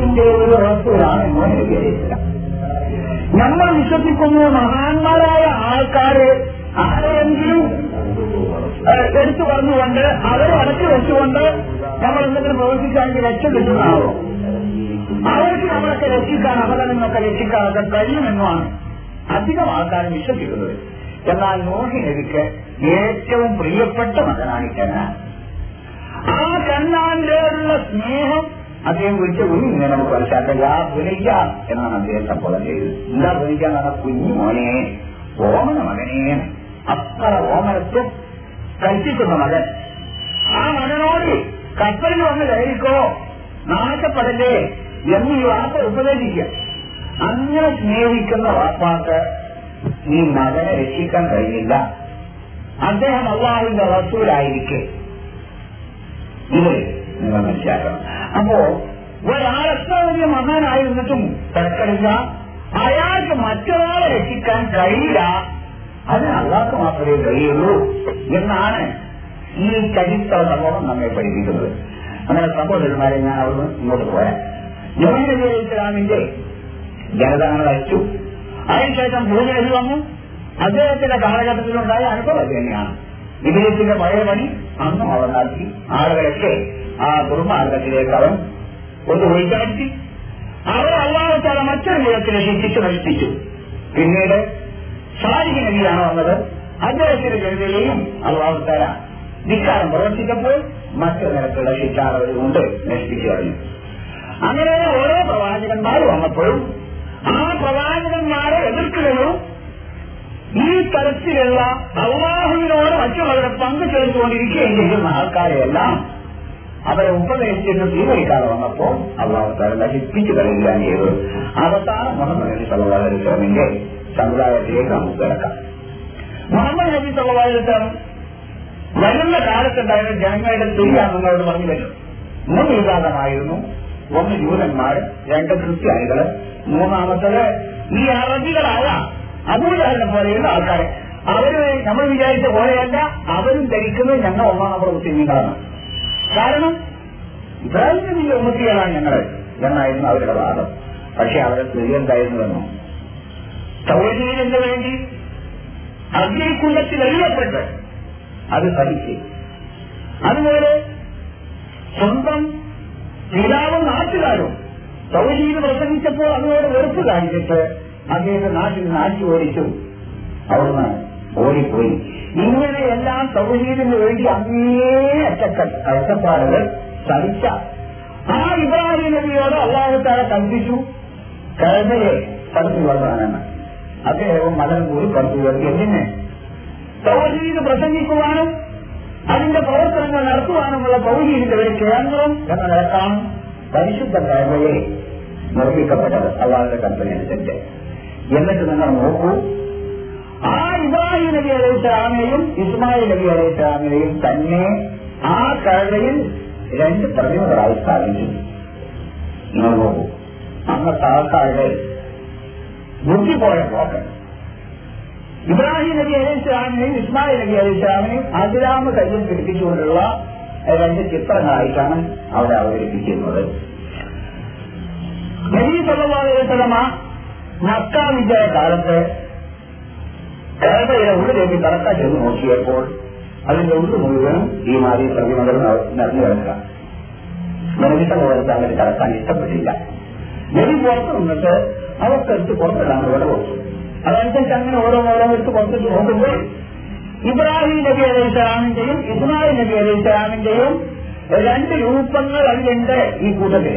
അതിന്റെ ഒരു വസ്തുവാണ് വിചാരിച്ചത് നമ്മൾ വിശ്വസിക്കുന്നു മഹാന്മാരായ ആൾക്കാരെ ആരെയെങ്കിലും ഏഹ്, എടുത്തു പറഞ്ഞുകൊണ്ട് അവരെ അടച്ചു വെച്ചുകൊണ്ട് നമ്മൾ എന്തെങ്കിലും പ്രവർത്തിക്കാമെങ്കിൽ രക്ഷ കിട്ടുന്നതാണോ? അവർക്ക് നമ്മളൊക്കെ രക്ഷിക്കാൻ അവരെ നിന്നൊക്കെ രക്ഷിക്കാനൊക്കെ കഴിയുമെന്നുമാണ് അധികം ആൾക്കാർ വിശ്വസിക്കുന്നത്. എന്നാൽ നോഹി നബിക്ക് ഏറ്റവും പ്രിയപ്പെട്ട മകനാണ് കന്നാൻ ആ കന്നാന്റെ സ്നേഹം അദ്ദേഹം വിളിച്ച ഒരു ഇങ്ങനെ നമുക്ക് മനസ്സിലാക്കാം. യാ പുനയ്യ എന്നാണ് അദ്ദേഹം സംബോധന ചെയ്തത്. എന്താ പുനയ്യ എന്നാണ് കുഞ്ഞു മോനെ. ഓമന മകനെ. അത്ര ഓമനത്തെ കൽപ്പിക്കുന്ന മകൻ. ആ മകനോട് കപ്പലിൽ വന്ന് കയറിക്കോ നാശപ്പെടല്ലേ എന്ന് ഈ വാപ്പ ഉപദേശിക്കുക. അങ്ങനെ സ്നേഹിക്കുന്ന വാപ്പാക്ക് ഈ മകനെ രക്ഷിക്കാൻ കഴിയില്ല. അദ്ദേഹം അള്ളാഹുവിന്റെ റസൂലായിരിക്കെ. ഇത് നിങ്ങൾ മനസ്സിലാക്കണം. അപ്പോ ഒരാളെത്ര വലിയ മഹാനായിരുന്നിട്ടും തിരക്കടില്ല അയാൾക്ക് മറ്റൊരാളെ രക്ഷിക്കാൻ കഴിയില്ല. അതിന് അള്ളാഹ് മാത്രമേ കഴിയുള്ളൂ എന്നാണ് ഈ ചരിത്ര സംഭവം നമ്മെ പഠിപ്പിക്കുന്നത്. അങ്ങനെ സഹോദരന്മാരെ ഞാൻ അവിടുന്ന് ഇങ്ങോട്ട് പോരാം. ജോലി നബി ഇസ്ലാമിന്റെ ജനതങ്ങൾ അയച്ചു. അതിനുശേഷം ഭൂമിയിൽ വന്നു. അദ്ദേഹത്തിന്റെ കാലഘട്ടത്തിലുണ്ടായ അനുഭവം തന്നെയാണ് വിദേശത്തിന്റെ പഴയ പണി അന്നും അവൻ നടത്തി ആളുകളൊക്കെ ആ കുടുംബാർഗത്തിലേക്ക് അവൻ ഒന്ന് ഒഴിച്ചടത്തി അവർ അള്ളാഹത്താല മറ്റൊരു വിധത്തിൽ ശിക്ഷിച്ച് നശിപ്പിച്ചു പിന്നീട് സാരിക നബിയാണ് വന്നത്. അദ്ദേഹത്തിന്റെ ജനതയെയും അള്ളാഹത്താല ധിക്കാരം പ്രവർത്തിച്ചപ്പോൾ മറ്റൊരു നിരക്കുള്ള ശിക്ഷാറവർ കൊണ്ട് നശിപ്പിച്ചു കളഞ്ഞു. അങ്ങനെ ഓരോ പ്രവാചകന്മാർ വന്നപ്പോഴും ആ പ്രവാചകന്മാരെ എതിർക്കുകയും ഈ തരത്തിലുള്ള അള്ളാഹുവിനോട് മറ്റുള്ളവരെ പങ്കു ചേർത്തുകൊണ്ടിരിക്കുകയും ചെയ്യുന്ന ആൾക്കാരെയെല്ലാം അവരെ ഉപദേശിച്ചിട്ട് സ്വീകരിക്കാതെ വന്നപ്പോൾ അള്ളാഹുത്താരെ നശിപ്പിച്ചു കളയുകയാണ് ചെയ്തത്. അവസാനം മുഹമ്മദ് നബി സല്ലാ അലിസ്ലാമിന്റെ സമുദായത്തിലേക്ക് നമുക്ക് കിടക്കാം. മുഹമ്മദ് നബി സല്ലാ അലിസ്ലാം വരുന്ന കാലത്തുണ്ടായിരുന്ന ജനങ്ങളുടെ തുല്യാണ് നിങ്ങളോട് പറഞ്ഞു വരും മൂന്ന് വിഭാഗമായിരുന്നു. ഒന്ന് ജൂതന്മാർ രണ്ട് ക്രിസ്ത്യാനികൾ. മൂന്നാമത്തത് ഈ അറബികളായ അബൂജാലിനെ പോലെയുള്ള ആൾക്കാരെ. അവർ നമ്മൾ വിചാരിച്ച പോലെയല്ല അവരും ധരിക്കുന്നത് ഞങ്ങൾ ഒന്നാം നമ്പർ മുസ്ലിങ്ങളാണ് കാരണം നബിയുടെ ഉമ്മത്തികളാണ് ഞങ്ങൾ എന്നായിരുന്നു അവരുടെ വാദം. പക്ഷെ അവരെ സ്ഥിതി എന്തായിരുന്നുവെന്നോ സൗകര്യത്തിന് വേണ്ടി അഗ്നികുണ്ടത്തിൽ എഴുതപ്പെട്ട് അത് സഹിച്ച്. അതുപോലെ സ്വന്തം പിതാവും നാട്ടുകാരും സൗജീന് പ്രസംഗിച്ചപ്പോൾ അതിനോട് വെറുപ്പ് കാണിച്ചിട്ട് അദ്ദേഹത്തെ നാട്ടിൽ നാട്ടി ഓടിച്ചു. അവിടുന്ന് ഓടിപ്പോയി. ഇങ്ങനെയെല്ലാം സൗഹീദിന് വേണ്ടി അങ്ങേ അച്ചക്ക കഷ്ടപ്പാടുകൾ സഹിച്ച ആ ഇബ്രാഹിം നബിയോട് അള്ളാഹുത്താരെ കൽപ്പിച്ചു. കരുതയെ കടത്തി കൊള്ളാനാണ് അദ്ദേഹവും മകൻ കൂടി കൊണ്ടു എങ്ങനെ സൗഹീദ് പ്രസംഗിക്കുവാനും അതിന്റെ പ്രവർത്തനങ്ങൾ നടത്തുവാനുമുള്ള സൗഹീദിന്റെ ഒരു കേന്ദ്രം എന്ന നിലക്കാണ് പരിശുദ്ധ കരുതയെ നിർമ്മിക്കപ്പെട്ടത് അള്ളാഹുടെ കൽപ്പന അനുസരിച്ച് എന്നിട്ട് നിങ്ങൾ നോക്കൂ. ആ ഇബ്രാഹിം നബി അലൈഹി ഇസ്മായിൽ നബി അലൈഹി സ്വലാമിനെയും തന്നെ ആ കഴയിൽ രണ്ട് പ്രതിമകളായി സ്ഥാപിച്ചു നിങ്ങൾ നോക്കൂ. അന്നത്തെ ആൾക്കാരുടെ ബുദ്ധി പോയ പോക്ക് ഇബ്രാഹിം നബി അലൈഹിസ്ലാമിനെയും ഇസ്മായിൽ നബി അലൈഹിസ്ലാമിനെയും അതിരാമ കയ്യിൽ പിടിപ്പിച്ചുകൊണ്ടുള്ള രണ്ട് ചിത്രങ്ങളായിട്ടാണ് അവിടെ അവതരിപ്പിക്കുന്നത്. നബി സല്ലല്ലാഹു അലൈഹി വസല്ലമ മക്ക വിജയ കാലത്ത് കേരളയുടെ ഉള്ളിലേക്ക് കടക്കാൻ ചെന്ന് നോക്കിയപ്പോൾ അതിന്റെ ഉള്ളു മുഴുവനും ഈ മാതിരി പ്രതിമകൾ നിറഞ്ഞു കിടക്കുക. നബി സല്ലല്ലാഹു അങ്ങനെ കടക്കാൻ ഇഷ്ടപ്പെട്ടില്ല. നബി പുറത്ത് നിന്നിട്ട് അവർക്കെടുത്ത് പുറത്തിടാൻ ഇവിടെ കൊടുത്തു അതനുസരിച്ച് അങ്ങനെ ഓരോ ഓരോ എടുത്ത് പുറത്തേക്ക് നോക്കുമ്പോൾ ഇബ്രാഹിം നബി അലൈഹി സ്വലാമിന്റെയും ഇസ്മായിൽ നബി അലൈഹി സ്വലാമിന്റെയും രണ്ട് രൂപങ്ങൾ അതിലുണ്ട് ഈ കൂട്ടത്തിൽ.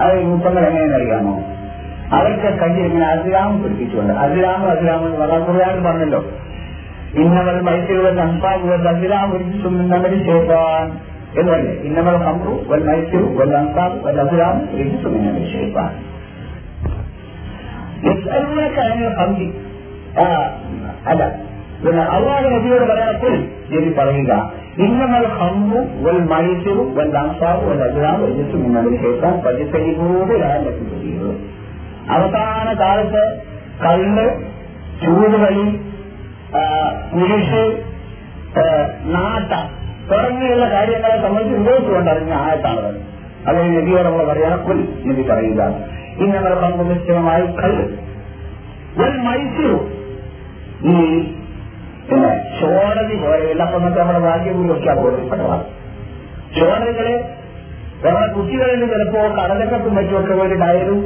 അത് രൂപങ്ങൾ എങ്ങനെയെന്ന് അറിയാമോ? അവരുടെ കയ്യിൽ ഇങ്ങനെ അഭിരാമം പിടിപ്പിച്ചുകൊണ്ട് അഭിരാമം അഭിരാമം വളർന്നുകയാണ് പറഞ്ഞല്ലോ ഇന്നവർ മൈസൂർ അൻസാബ് അഭിരാമം പിടിച്ചു നമ്മുടെ ശേഖാൻ എന്നല്ലേ ഇന്നവർ ഹംറു വൽ മൈസൂർ വൽ അൻസാബ് വൽ അഭിരാം പിടിച്ചു നമ്മുടെ ശേഖാൻ ഹംദി അല്ല പിന്നെ അള്ളാഹ് നബിയോട് പറയാത്തിൽ നബി പറയുക ഇന്നമൽ ഹംബു വൽ മൈസൂർ വൽ അൻസാബ് വൽ അഭിരാം പിടിച്ചു നമ്മുടെ ശേഖാൻ പതിസരിപോടെയാണ് ലഭിക്കുന്നത് അവസാന കാലത്ത് കള്ള് ചൂടുകളി കുരിശ് നാട്ട തുടങ്ങിയുള്ള കാര്യങ്ങളെ സംബന്ധിച്ച് ഉപയോഗിച്ചുകൊണ്ടറിഞ്ഞ ആയത്താണത് അല്ലെങ്കിൽ നബിയോടുള്ള കുൽ നബി പറയുക ഇങ്ങനെ സംബന്ധിച്ചമായി കല്ല് ഒരു മൈസൂർ ഈ പിന്നെ ചോടതി പോലെയുള്ള അപ്പൊ നമുക്ക് നമ്മുടെ ഭാഗ്യം കൂടി ഭാഗ്യകൂലൊക്കെ ബോധ്യപ്പെട്ടതാണ് ചോടതികളെ നമ്മുടെ കുട്ടികളിൽ ചിലപ്പോ കടലക്കത്തും മറ്റുമൊക്കെ ഡയറും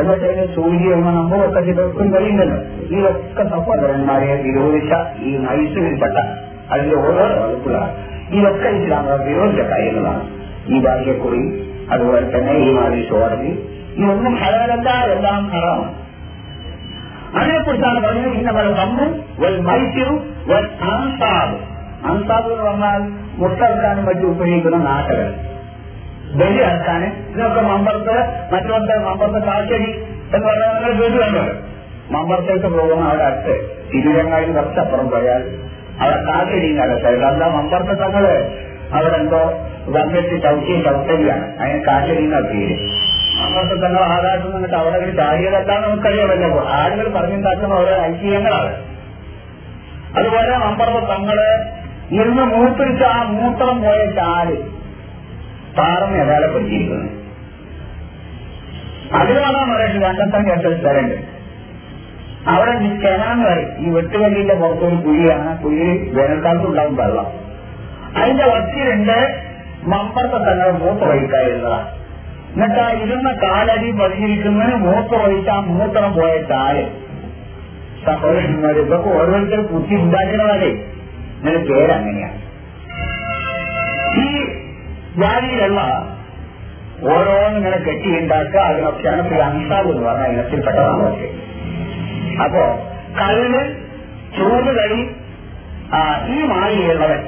എന്നിട്ട് സൂര്യവും നമ്മളൊക്കെ ചിലർക്കും കഴിയുന്നല്ലോ ഇതൊക്കെ സഹോദരന്മാരെ വിരോധിച്ച ഈ മൈസൂരിൽപ്പെട്ട അതിന്റെ ഓരോ വകുപ്പുകളാണ്. ഇതൊക്കെ ഇസ്ലാം വിരോധിച്ച കാര്യങ്ങളാണ്. ഈ ഭാഗ്യക്കുറി അതുപോലെ തന്നെ ഈ മാതിരി ചോടതി ഇതൊന്നും ഹലാലല്ല എല്ലാം ഹറാമാണ് അതിനെക്കുറിച്ചാണ് പറഞ്ഞത് ഇന്നവരെ നമ്മും വൽ മൈസ്യവും വൽ അൻസാബ്. അൻസാബ് എന്ന് പറഞ്ഞാൽ മുട്ടർക്കാനും മറ്റും ഉപയോഗിക്കുന്ന നാട്ടുകൾ ബലി ഇറക്കാന് ഇതിനൊക്കെ മമ്പർത്ത് മറ്റൊക്കെ മമ്പർത്ത് കാശ്ശേരി എന്ന് പറഞ്ഞാൽ നിങ്ങൾ കേട്ടുണ്ടല്ലോ മമ്പർത്തേക്ക് പോകുന്ന അവിടെ അടുത്ത് തിരുവങ്ങാടി കുറച്ചപ്പുറം പോയാൽ അവിടെ കാശടി നടത്തരുത് അതാ മമ്പർത്ത് തങ്ങൾ അവിടെ എന്തോ വന്നിട്ട് ചൗക്കിയും ചൗത്തരിയാണ് അതിന് കാശ്ശേരി എന്നാ മമ്പർത്ത തങ്ങൾ ആകാശം നിന്നിട്ട് അവിടെ ഒരു ചാടിയതെല്ലാം നമുക്കറിയാമല്ലോ ആളുകൾ പറഞ്ഞുണ്ടാക്കുന്ന ഓരോ ഐതിഹ്യങ്ങളാണ്. അതുപോലെ മമ്പർത്ത് തങ്ങൾ ഇന്ന് മൂത്രിച്ച ആ മൂത്രം പോയ ചാൽ പാറന്ന് അടയാളപ്പെടുത്തിയിരിക്കുന്നത് അതിലാണ് പറയുന്നത് കണ്ടെത്താൻ കേട്ട സ്ഥലമുണ്ട്. അവിടെ കെനാന്ന് പറയും ഈ വെട്ടുകല്ലിന്റെ പുറത്തൊരു കുഴിയാണ്. കുഴി വേനൽക്കാലത്ത് ഉണ്ടാവും വെള്ളം. അതിന്റെ വച്ചിലുണ്ട് മമ്പർത്ത തങ്ങൾ മൂത്ത വഹിക്കായിരുന്നതാണ് എന്നിട്ട് ആ ഇരുന്ന കാലടി പതിഞ്ഞിരിക്കുന്നതിന് മൂത്ത വഹിച്ച ആ മൂത്രം പോയ ചാൽ സഹോദരന്മാർ ഇതൊക്കെ ഓരോരുത്തർ കുത്തി ഉണ്ടാക്കുന്നതല്ലേ ഇതിന്റെ പേരങ്ങനെയാണ് ഈ ജാതിയിലുള്ള ഇങ്ങനെ കെട്ടിയുണ്ടാക്കുക അതിനൊക്കെയാണ് ഈ അൻസാബ് എന്ന് പറഞ്ഞ ഇനത്തിൽപ്പെട്ടതാണ് അപ്പോ കല്ല് ചൂട് കളി ആ, ഈ മാളികയുള്ളവൻ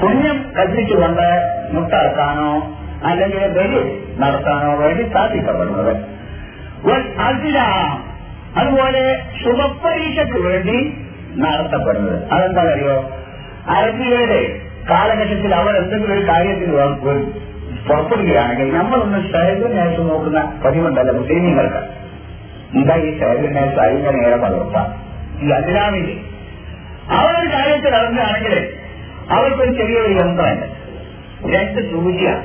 പുണ്യം കൽപ്പിച്ചുകൊണ്ട് മുട്ടാക്കാനോ അല്ലെങ്കിൽ ബലി നടത്താനോ വേണ്ടി സ്ഥാപിക്കപ്പെടുന്നത് അതുപോലെ ശുഭപരീക്ഷയ്ക്ക് വേണ്ടി നടത്തപ്പെടുന്നത്. അതെന്താ അറിയോ അരബികളുടെ കാലഘട്ടത്തിൽ അവർ എന്തെങ്കിലും ഒരു കാര്യത്തിൽ പുറപ്പെടുകയാണെങ്കിൽ നമ്മളൊന്ന് ശൈലന്യാസ് നോക്കുന്ന പതിവുണ്ടല്ല മുസ്ലിങ്ങൾക്ക് ഇതാ ഈ ശൈലന്യാസ് അതിന്റെ നേരെ പകർത്ത ഈ അസ്ലാമിൽ അവരൊരു കാര്യത്തിൽ ഇറങ്ങുകയാണെങ്കിൽ അവർക്കൊരു ചെറിയൊരു യന്ത്രമുണ്ട്. രണ്ട് സൂചിയാണ്.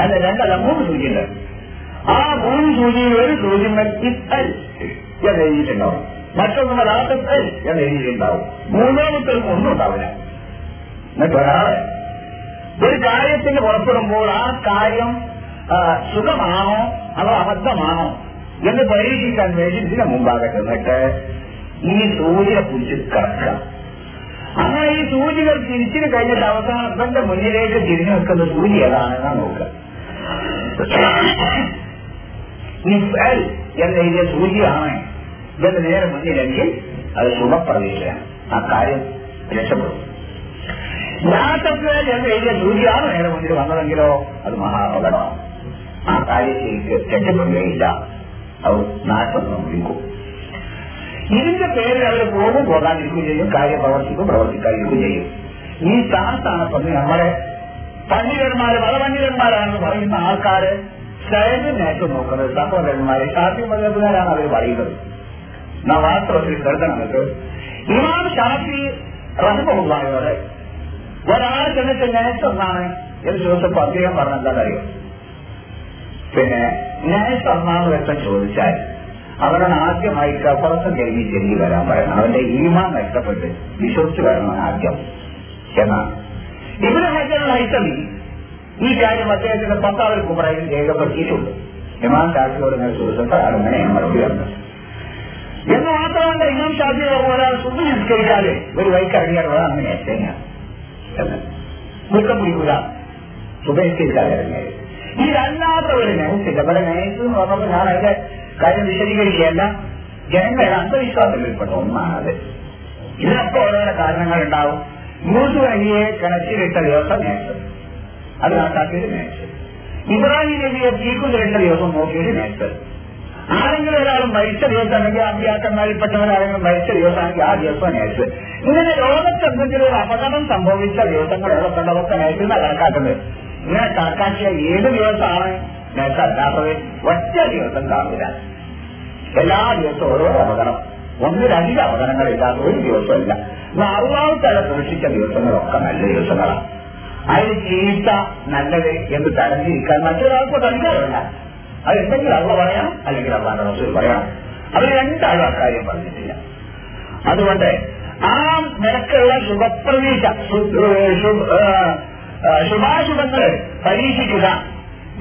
അല്ല രണ്ടല്ല മൂന്ന് സൂചിയുണ്ട്. ആ മൂന്ന് സൂചിയിൽ ഒരു സൂചിമൽ ഇത്തൽ എന്ന് എഴുതിയിട്ടുണ്ടാവും മറ്റൊന്നുമല്ലാത്ത എന്ന് എഴുതിയിട്ടുണ്ടാവും മൂന്നാമത്തെ ഒന്നും ഉണ്ടാവില്ല എന്നിട്ട് ഒരു കാര്യത്തിന് പുറപ്പെടുമ്പോൾ ആ കാര്യം സുഖമാണോ അതോ അബദ്ധമാണോ എന്ന് പരീക്ഷിക്കാൻ വേണ്ടി ഇതിന് മുമ്പാകെ ചെന്നിട്ട് ഈ സൂചിക പിടിച്ച് കിടക്കുക. അങ്ങനെ ഈ സൂചികൾ തിരിച്ചിന് കഴിഞ്ഞിട്ട് അവസാനത്തിന്റെ മുന്നിലേക്ക് തിരിഞ്ഞു നിൽക്കുന്ന സൂചി ഏതാണെന്നാ നോക്കുക. ഈ ഫെൽ എന്ന് എഴുതിയ സൂചിയാണ് ഇതിന്റെ നേരെ മുന്നിലെങ്കിൽ അത് ശുഭപ്രതീക്ഷയാണ്. ആ കാര്യം രക്ഷപ്പെടും. യാത്രത്തിൽ എന്ന് എഴുതിയ സൂചിയാണ് നേരെ മുന്നിൽ വന്നതെങ്കിലോ അത് മഹാപകടമാണ് ആ കാര്യത്തിലേക്ക് രക്ഷപ്പെടുകയില്ല അവർ നാശം സംഭവിക്കും ഇതിന്റെ പേരിൽ അവർ പോകും പോകാതിരിക്കുകയും ചെയ്യും കാര്യം പ്രവർത്തിക്കും പ്രവർത്തിക്കാതിരിക്കുകയും ചെയ്യും. ഈ സ്ഥാനത്താണ് പറഞ്ഞ് നമ്മളെ പണ്ഡിതന്മാര് മതപണ്ഡിതന്മാരാണെന്ന് പറയുന്ന ആൾക്കാര് സ്വയം നേട്ടം നോക്കുന്നത്. സഹോദരന്മാരെ ഷാഫി മതത്തിനാരാണ് അവർ പറയുന്നത്. നാം വാസ്തവത്തിൽ കരുതണമെന്നത് ഇമാം ഷാഫി റഹ്മുള്ളവരോട് ഒരാൾ ചെന്നിട്ട് നേഴ്സെന്നാണ് എന്ന് ചോദിച്ചപ്പോ അദ്ദേഹം പറഞ്ഞെന്താണെന്നറിയോ പിന്നെ നേഴ്സെന്നാന്ന് വെച്ച ചോദിച്ചാൽ അവനോട് ആദ്യമായി കഫറസം കരുതി ചെല്ലി വരാൻ പറയണം. അവന്റെ ഈമാൻ നഷ്ടപ്പെട്ട് വിശ്വസിച്ചു വരണം ആദ്യം. എന്നാണ് ഇവിടെ ഹജർ ഹൈത്തമി ഈ കാര്യം അദ്ദേഹത്തിന്റെ പത്താവിൽ കുമറയിൽ രേഖപ്പെടുത്തിയിട്ടുണ്ട്. ഇമാം ഷാഫിയോട് ഞാൻ ചോദിച്ചപ്പോൾ അങ്ങനെയാണ് മറുപടി വന്നത് എന്ന് മാത്രമല്ല ഇമാം ഷാഫിയുടെ പോലെ സുഖം നിസ്കരിക്കാതെ ഒരു വൈക്കറിയാറുള്ളത് അങ്ങനെ തന്നെയാണ് സുഖനിസ്കരിക്കാതെ ഇറങ്ങിയത് ഇതല്ലാത്ത ഒരു നൈസ് ഇവിടെ നൈസ് എന്ന് പറഞ്ഞപ്പോൾ ഞാൻ അതിന്റെ കാര്യം വിശദീകരിക്കുകയല്ല. ജനങ്ങളുടെ അന്ധവിശ്വാസത്തിൽപ്പെട്ട ഒന്നാണത്. ഇതിനൊക്കെ ഓരോരോ കാരണങ്ങൾ ഉണ്ടാവും യൂസ് വഴിയെ കിണറ്റിലിട്ട ദിവസം നേച്ചത് അത് കണക്കാക്കിയത് നേച്ചത് ഇബ്രാഹിം നബിയെ തീക്കുലിട്ട ദിവസം നോക്കിയത് നേച്ചത് ആരെങ്കിലും ഒരാൾ മരിച്ച ദിവസം അല്ലെങ്കിൽ അമ്പ്യാക്കന്മാരിൽപ്പെട്ടവരാരെങ്കിലും മരിച്ച ദിവസമാണെങ്കിൽ ആ ദിവസം നേച്ച് ഇങ്ങനെ ലോകത്ത് എന്തെങ്കിലും ഒരു അപകടം സംഭവിച്ച ദിവസങ്ങളുള്ള എവിടെയുള്ളതൊക്കെ നേച്ചെന്ന കണക്കാക്കുന്നത്? ഇങ്ങനെ കണക്കാക്കിയ ഏത് ദിവസമാണ്? നേച്ചല്ലാത്തത് ഒറ്റ ദിവസം കാണില്ല എല്ലാ ദിവസവും ഓരോ അപകടം. ഒന്നിലധികം അപകടങ്ങളില്ലാത്ത ഒരു ദിവസമില്ല അള്ളാഹുത്തല സൂക്ഷിച്ച ദിവസങ്ങളൊക്കെ നല്ല ദിവസങ്ങളാണ്. അതിന് ചീത്ത നല്ലത് എന്ന് തരഞ്ഞിരിക്കാൻ മറ്റൊരാൾക്ക് അധികാരമല്ല. അത് എന്തെങ്കിലും അള്ള പറയാം അല്ലെങ്കിൽ അള്ളാന്റെ റസൂൽ പറയാം. അവർ രണ്ടാളും അക്കാര്യം പറഞ്ഞിട്ടില്ല. അതുകൊണ്ട് ആ നിരക്കുള്ള ശുഭപ്രതീക്ഷ ശുഭാശുഭങ്ങൾ പരീക്ഷിക്കുക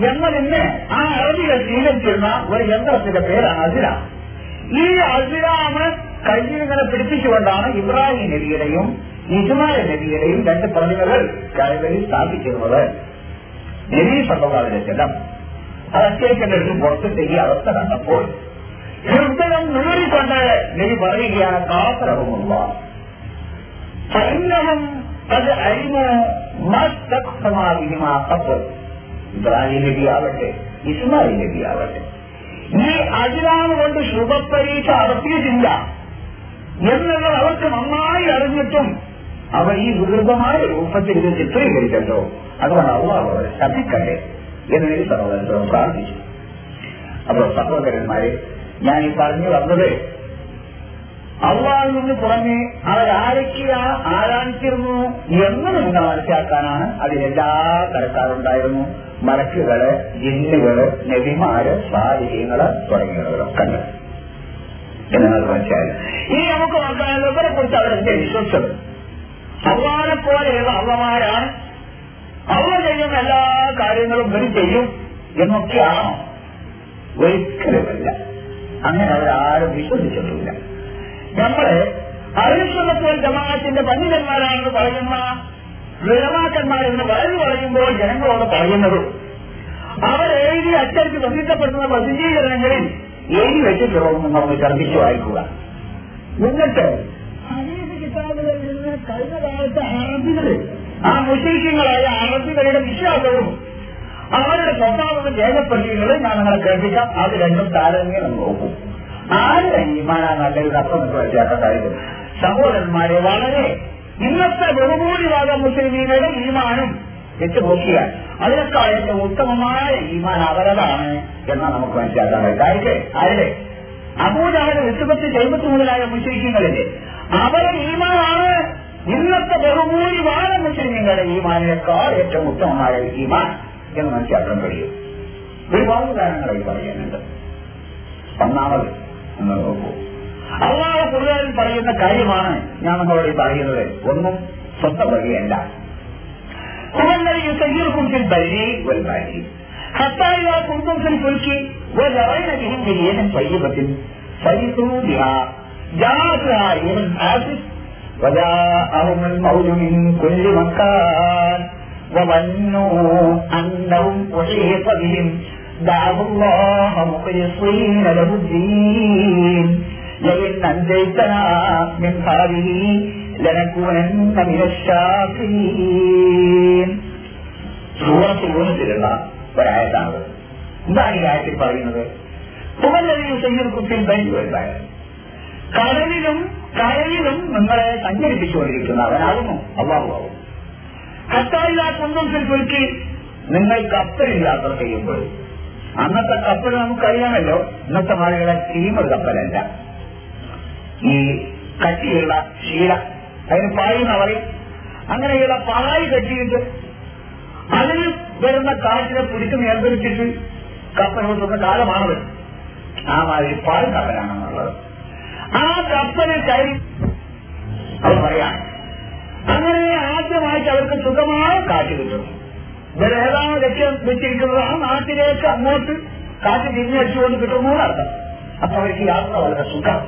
എന്നതിന് ആ അറബികൾ സ്വീകരിച്ചിരുന്ന ഒരു യന്ത്രത്തിന്റെ പേരാണ് അസിര ഈ അസിരാമ് കയ്യിൽ ഇങ്ങനെ പിടിപ്പിച്ചുകൊണ്ടാണ് ഇബ്രാഹിം നബിയുടെയും ഇസ്മായിൽ നബിയുടെയും രണ്ട് പ്രതിമകൾ കൈകളിൽ സ്ഥാപിച്ചിരുന്നത്. നബി സംഭവത്തിന്റെ ചെല്ലം അതൊക്കെ പുറത്തിട്ട് ഈ അവസ്ഥ കണ്ടപ്പോൾ ഹൃദയം നൂറിക്കൊണ്ട് നബി പറയുകയാണ് കാസരവുമുള്ള സൈന്യവും അത് അരിമോ മസ്തമാവിഹിമാക്കപ്പോൾ ഇബ്രാഹിം നബി ആവട്ടെ ഇസ്മായിൽ നബി ആവട്ടെ. ഈ അജിലാമ് കൊണ്ട് ശുഭപരീക്ഷ നടത്തിയിട്ടില്ല എന്നുള്ളത് അവർക്ക് നന്നായി അറിഞ്ഞിട്ടും അവർ ഈ ദുരിതമായ രൂപത്തിൽ ഇത് ചിത്രീകരിച്ചല്ലോ. അതുകൊണ്ട് അള്ളാഹ് അവരെ ശപിക്കട്ടെ. എന്ന് നബി സഹോദരൻ പ്രാർത്ഥിച്ചു. അപ്പോൾ സഹോദരന്മാരെ ഞാൻ ഈ പറഞ്ഞു വന്നത് അള്ളാഹിൽ നിന്ന് പുറമെ അവരാരൊക്കെയാ ആരാധിച്ചിരുന്നു എന്ന് നിങ്ങൾ മനസ്സിലാക്കാനാണ് അതിലെല്ലാ തരക്കാരുണ്ടായിരുന്നു മലക്കുകൾ ജിന്നുകൾ നബിമാര് സ്വാധീനങ്ങൾ തുടങ്ങിയവരൊക്കെ ഉണ്ട് എന്ന് നിങ്ങൾക്ക് മനസ്സിലായി. ഇനി നമുക്ക് നോക്കാൻ കുറിച്ച് അവരെന്റെ വിശ്വസിച്ചത്? അള്ളാഹിനെ പോലെയുള്ള അള്ളമാരാണ് അവ ചെയ്യുന്ന എല്ലാ കാര്യങ്ങളും ഇവർ ചെയ്യും എന്നൊക്കെയാണോ ഒരിക്കലുമില്ല. അങ്ങനെ അവരാരും വിശ്വസിച്ചിട്ടില്ല. നമ്മൾ അറിയിച്ചപ്പോൾ ജമാഅത്തിന്റെ പണ്ഡിതന്മാരാണെന്ന് പറയുന്ന വിളമാക്കന്മാരെന്ന് പറഞ്ഞു പറയുമ്പോൾ ജനങ്ങളോട് പറയുന്നത് അവർ എഴുതി അച്ചടിച്ച് ബന്ധിക്കപ്പെടുന്ന പ്രസിദ്ധീകരണങ്ങളിൽ എഴുതി വെച്ചിട്ടുള്ളതെന്ന് നമ്മൾ ഛർദ്ദിച്ചു വായിക്കുക. എന്നിട്ട് അനേക കിതാബുകളിൽ കഴിഞ്ഞ കാലത്തെ അറബികൾ ആ മുസ്ലിങ്ങളായ അറബികളുടെ വിശ്വാസവും അവരുടെ സ്വഭാവവും രേഖപ്പെടുത്തിയത് ഞാൻ നിങ്ങളെ കേൾപ്പിക്കാം. അത് രണ്ടും താരതമ്യം നോക്കും. ആരുടെ ഈമാനാ നല്ലൊരു അപ്പം മനസ്സിലാക്കാതായിരുന്നു സഹോദരന്മാരെ വളരെ ഇന്നത്തെ ബഹുഭൂരിഭാഗം മുസ്ലിമീങ്ങളുടെ ഈമാനും വെച്ച് നോക്കിയാൽ അതിനേക്കാൾ ഏറ്റവും ഉത്തമമായ ഈമാൻ അവരതാണ് എന്നാണ് നമുക്ക് മനസ്സിലാക്കാൻ കഴിയും ആരുടെ? അബൂജാഹിന്റെ വിശ്വപത്ത് ചെയ്പത്ത് മുതലായ മുസ്ലിങ്ങളില്ലേ? അവരുടെ ഈമാനാണ് ഇന്നത്തെ ബഹുഭൂരിഭാഗം മുസ്ലിങ്ങളുടെ ഈമാനേക്കാൾ ഏറ്റവും ഉത്തമമായ ഈമാൻ എന്ന് മനസ്സിലാക്കാൻ കഴിയും ഒരുപാട് ഉദാഹരണങ്ങളായി പറയുന്നുണ്ട്. ഒന്നാമത് എന്ന് നോക്കൂ. അള്ളാഹ് കൂടുതൽ പറയുന്ന കാര്യമാണ് ഞാൻ നിങ്ങളോട് പറയുന്നത്. ഒന്നും സ്വന്തം വഴിയല്ല. وجاءهم الموت من كل مكان وظنوا أنهم أحيط بهم دعوا الله مخلصين له الدين لئن أنجيتنا من هذه لنكونن من الشاكرين സൂറത്ത് യൂണിറ്റിലുള്ള ഒരായത്താണ് എന്താണ് ഈ ആയത്തിൽ പറയുന്നത് പുകലറിയും സയ്യർക്കുത്തിൽ ബൈബിളുണ്ടായ കടലിലും കരയിലും നിങ്ങളെ സഞ്ചരിപ്പിച്ചുകൊണ്ടിരിക്കുന്നവനാകുന്നു അള്ളാഹുവാകും കത്തായില്ലാത്തൊന്നും കുലുക്കി നിങ്ങൾ കപ്പലിൽ യാത്ര ചെയ്യുമ്പോൾ. അന്നത്തെ കപ്പൽ നമുക്കറിയാമല്ലോ. ഇന്നത്തെ മാളുകളെ സ്റ്റീമർ കപ്പലല്ല. ഈ കട്ടിയുള്ള ശീല അതിന് പായുന്ന പറയും. അങ്ങനെയുള്ള പായി കെട്ടിയിട്ട് അതിൽ വരുന്ന കാറ്റിനെ പിടിച്ച് നിയന്ത്രിച്ചിട്ട് കപ്പൽ കൊണ്ടുവന്ന കാലമാണത്. ആ മാതിരി പാൽ കപ്പലാണെന്നുള്ളത്. ആ കപ്പനെ കയറി അവർ പറയാം. അങ്ങനെ ആദ്യമായിട്ട് അവർക്ക് സുഖമായ കാറ്റ് കിട്ടും ഇവർ ഏതാണ് ലക്ഷ്യം വെച്ചിരിക്കുന്നത് ആ നാട്ടിലേക്ക് അങ്ങോട്ട് കാറ്റ് തിരിഞ്ഞടിച്ചുകൊണ്ട് കിട്ടുന്നു അർത്ഥം. അപ്പൊ അവർക്ക് യാത്ര വളരെ സുഖം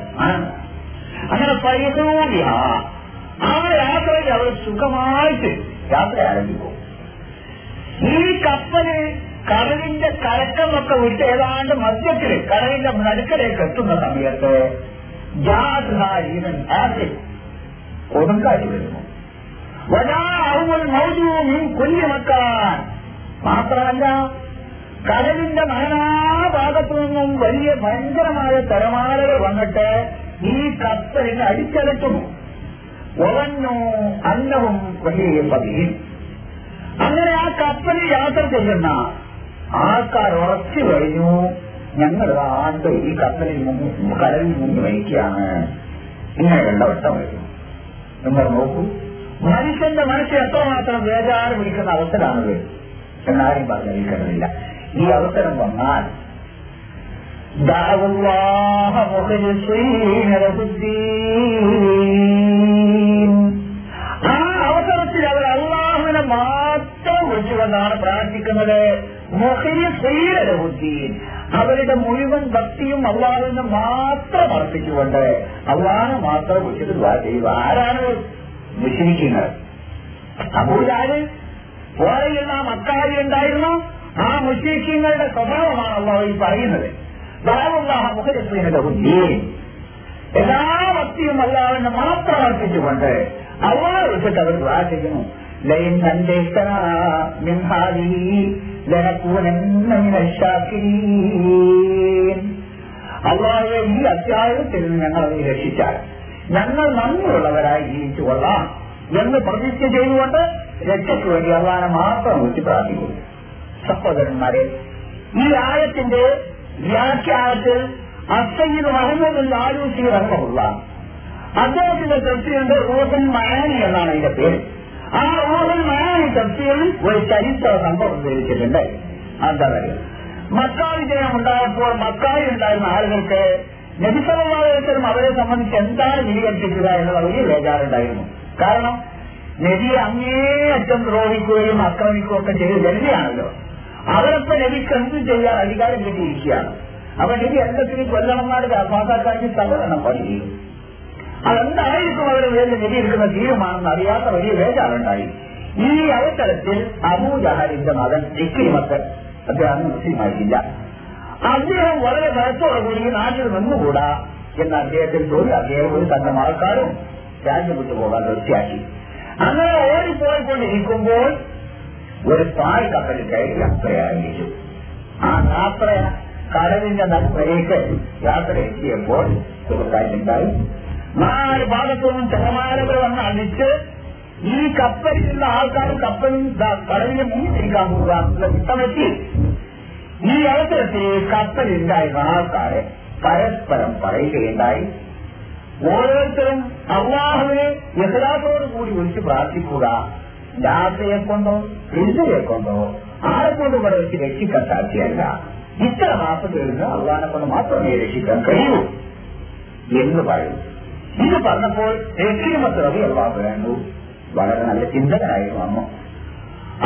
അങ്ങനെ പരിഹൂമിയ ആ യാത്രയിൽ അവർ സുഖമായിട്ട് യാത്ര ആരംഭിക്കും ഈ കപ്പൽ കടലിന്റെ കരക്കമൊക്കെ വിട്ട് ഏതാണ്ട് മധ്യത്തിൽ കടലിന്റെ നടുക്കലേക്ക് എത്തുന്ന സമയത്ത് കൊടുങ്കാറ്റ് വരുന്നു വരാഹുൽ മൗജൂമിൻ കുഞ്ഞുമക്കാൻ മാത്രമല്ല കടലിന്റെ നാനാഭാഗത്തു നിന്നും വലിയ ഭയങ്കരമായ തിരമാലകൾ വന്നിട്ട് ഈ കപ്പലിനെ അടിച്ചടക്കുന്നു ഉറഞ്ഞു അന്നവും വലിയ പതിയും അങ്ങനെ ആ കപ്പലിൽ യാത്ര ചെയ്യുന്ന ആൾക്കാർ ഉറച്ചു കഴിഞ്ഞു ഞങ്ങൾ ആണ്ട് ഈ കപ്പലിൽ മുങ്ങി കടലിൽ മുങ്ങി വഹിക്കുകയാണ് ഇങ്ങനെ വെള്ളവട്ടം വരും നിങ്ങൾ നോക്കൂ മനുഷ്യന്റെ മനസ്സിൽ എത്രമാത്രം വേദാറ് പിടിക്കുന്ന അവസരമാണിത് എന്നാരും പറഞ്ഞിരിക്കുന്നില്ല ഈ അവസരം വന്നാൽ ആ അവസരത്തിൽ അവർ അള്ളാഹുവിനെ മാത്രം വിളിച്ചുകൊണ്ടാണ് പ്രാർത്ഥിക്കുന്നത് മുഖ്യ ശ്രീരഹുദ്ദീൻ അവരുടെ മുഴുവൻ ഭക്തിയും അള്ളാഹുവിനെ മാത്രം അർപ്പിച്ചുകൊണ്ട് അള്ളാഹ് മാത്രം വിളിച്ചിട്ട് ദ്വാ ചെയ്യുക. ആരാണ് മുസ്ലിക്കുന്നത് അബൂജാൽ പോലെയുള്ള മക്കാരി ഉണ്ടായിരുന്നു? ആ മുഷീഖ്യങ്ങളുടെ സ്വഭാവമാണ് അള്ളാഹു ഈ പറയുന്നത്. എല്ലാ ഭക്തിയും അള്ളാഹുവിനെ മാത്രം അർപ്പിച്ചുകൊണ്ട് അള്ളാഹ് വിളിച്ചിട്ട് അവർ ദ്വാ ചെയ്യുന്നു. ലൈൻ അള്ളാഹുവെ ഈ അധ്യായത്തിൽ നിന്ന് ഞങ്ങൾ രക്ഷിച്ചാൽ ഞങ്ങൾ നന്ദിയുള്ളവരായി ജീവിച്ചു കൊള്ളാം എന്ന് പ്രതിജ്ഞ ചെയ്തുകൊണ്ട് രക്ഷയ്ക്ക് വേണ്ടി അള്ളാഹനെ മാത്രം വിളിച്ച് പ്രാർത്ഥിക്കുന്നു. സഹോദരന്മാരെ ഈ ആയത്തിന്റെ വ്യാഖ്യാനത്തിൽ അസയ്യിദ് മുഹമ്മദ് റഹമുള്ള അദ്ദേഹത്തിന്റെ തൃപ്തിയുണ്ട് റൂഹൻ മയാനി എന്നാണ് അതിന്റെ പേര്. ആ മയാനി ചർച്ചയിൽ ഒരു ചരിത്ര സംഭവം ധരിച്ചിട്ടുണ്ട് എന്താ പറയുക? മക്കാ വിജയം ഉണ്ടായപ്പോൾ മക്കാരി ഉണ്ടായിരുന്ന ആളുകൾക്ക് നബിസമാവേശനും അവരെ സംബന്ധിച്ച് എന്താണ് വിധികൽപ്പിക്കുക എന്നുള്ള വലിയ ബേജാറുണ്ടായിരുന്നു കാരണം നബിയെ അങ്ങേയറ്റം ദ്രോഹിക്കുകയും ആക്രമിക്കുകയും ഒക്കെ ചെയ്ത് ജനതയാണല്ലോ അവരൊക്കെ നബിക്ക് എന്ത് ചെയ്യാൻ അധികാരം കിട്ടിയിരിക്കുകയാണ്. അപ്പൊ നബി എല്ലാത്തിനും കൊല്ലണന്മാരുടെ പാസാക്കാർക്ക് സഹകരണം പഠിക്കും അതെന്തായിരിക്കും അവരുടെ വേണ്ടി നിധിയിരിക്കുന്ന തീരുമാനം അറിയാത്ത വലിയ വേജാറുണ്ടായി ഈ അവസരത്തിൽ അബൂജഹലിന്റെ മകൻ ഇക്കിരിമത്ത് അദ്ദേഹം മുസ്ലിമായിട്ടില്ല അദ്ദേഹം വളരെ ഭയത്തോടുകൂടി നാട്ടിൽ നിന്നുകൂടാ എന്ന് അദ്ദേഹത്തിൽ തോന്നി. അദ്ദേഹം ഒരു തന്റെ മറക്കാരും രാജ്യം വിട്ടുപോകാൻ വൃത്തിയാക്കി അങ്ങനെ ഓടിപ്പോയിക്കൊണ്ടിരിക്കുമ്പോൾ ഒരു പായ് കപ്പലിൽ കയറി യാത്ര ആ യാത്ര കടലിന്റെ നടുപ്പിലേക്ക് യാത്ര എത്തിയപ്പോൾ സുഖക്കാരുണ്ടായി നാല് ഭാഗത്തുനിന്നും തിരമാലകൾ വന്ന് അടിച്ച് ഈ കപ്പലിലുള്ള ആൾക്കാർ കപ്പലും കടലിനെ മുങ്ങിത്തിരിക്കാൻ പോകുക എന്നുള്ള ചിട്ടമെത്തി ഈ അവസരത്തിൽ കപ്പലുണ്ടായിരുന്ന ആൾക്കാരെ പരസ്പരം പറയുകയുണ്ടായി. ഓരോരുത്തരും അള്ളാഹുവിനെ യഹലാസോട് കൂടി വിളിച്ച് പ്രാർത്ഥിക്കുക. രാത്രിയെ കൊണ്ടോ ഹിന്ദുവെ കൊണ്ടോ ആരെ കൊണ്ട് ഇവിടെ വെച്ച് രക്ഷിക്കാൻ സാധ്യമല്ല ഇത്ര നിന്ന് അള്ളാഹിനെ കൊണ്ട് മാത്രമേ രക്ഷിക്കാൻ കഴിയൂ എന്ന് പറയും ഇത് പറഞ്ഞപ്പോൾ രക്ഷിമത്ത് റബി അള്ളാഹു വേണ്ടു വളരെ നല്ല ചിന്തകനായിരുന്നു അമ്മ.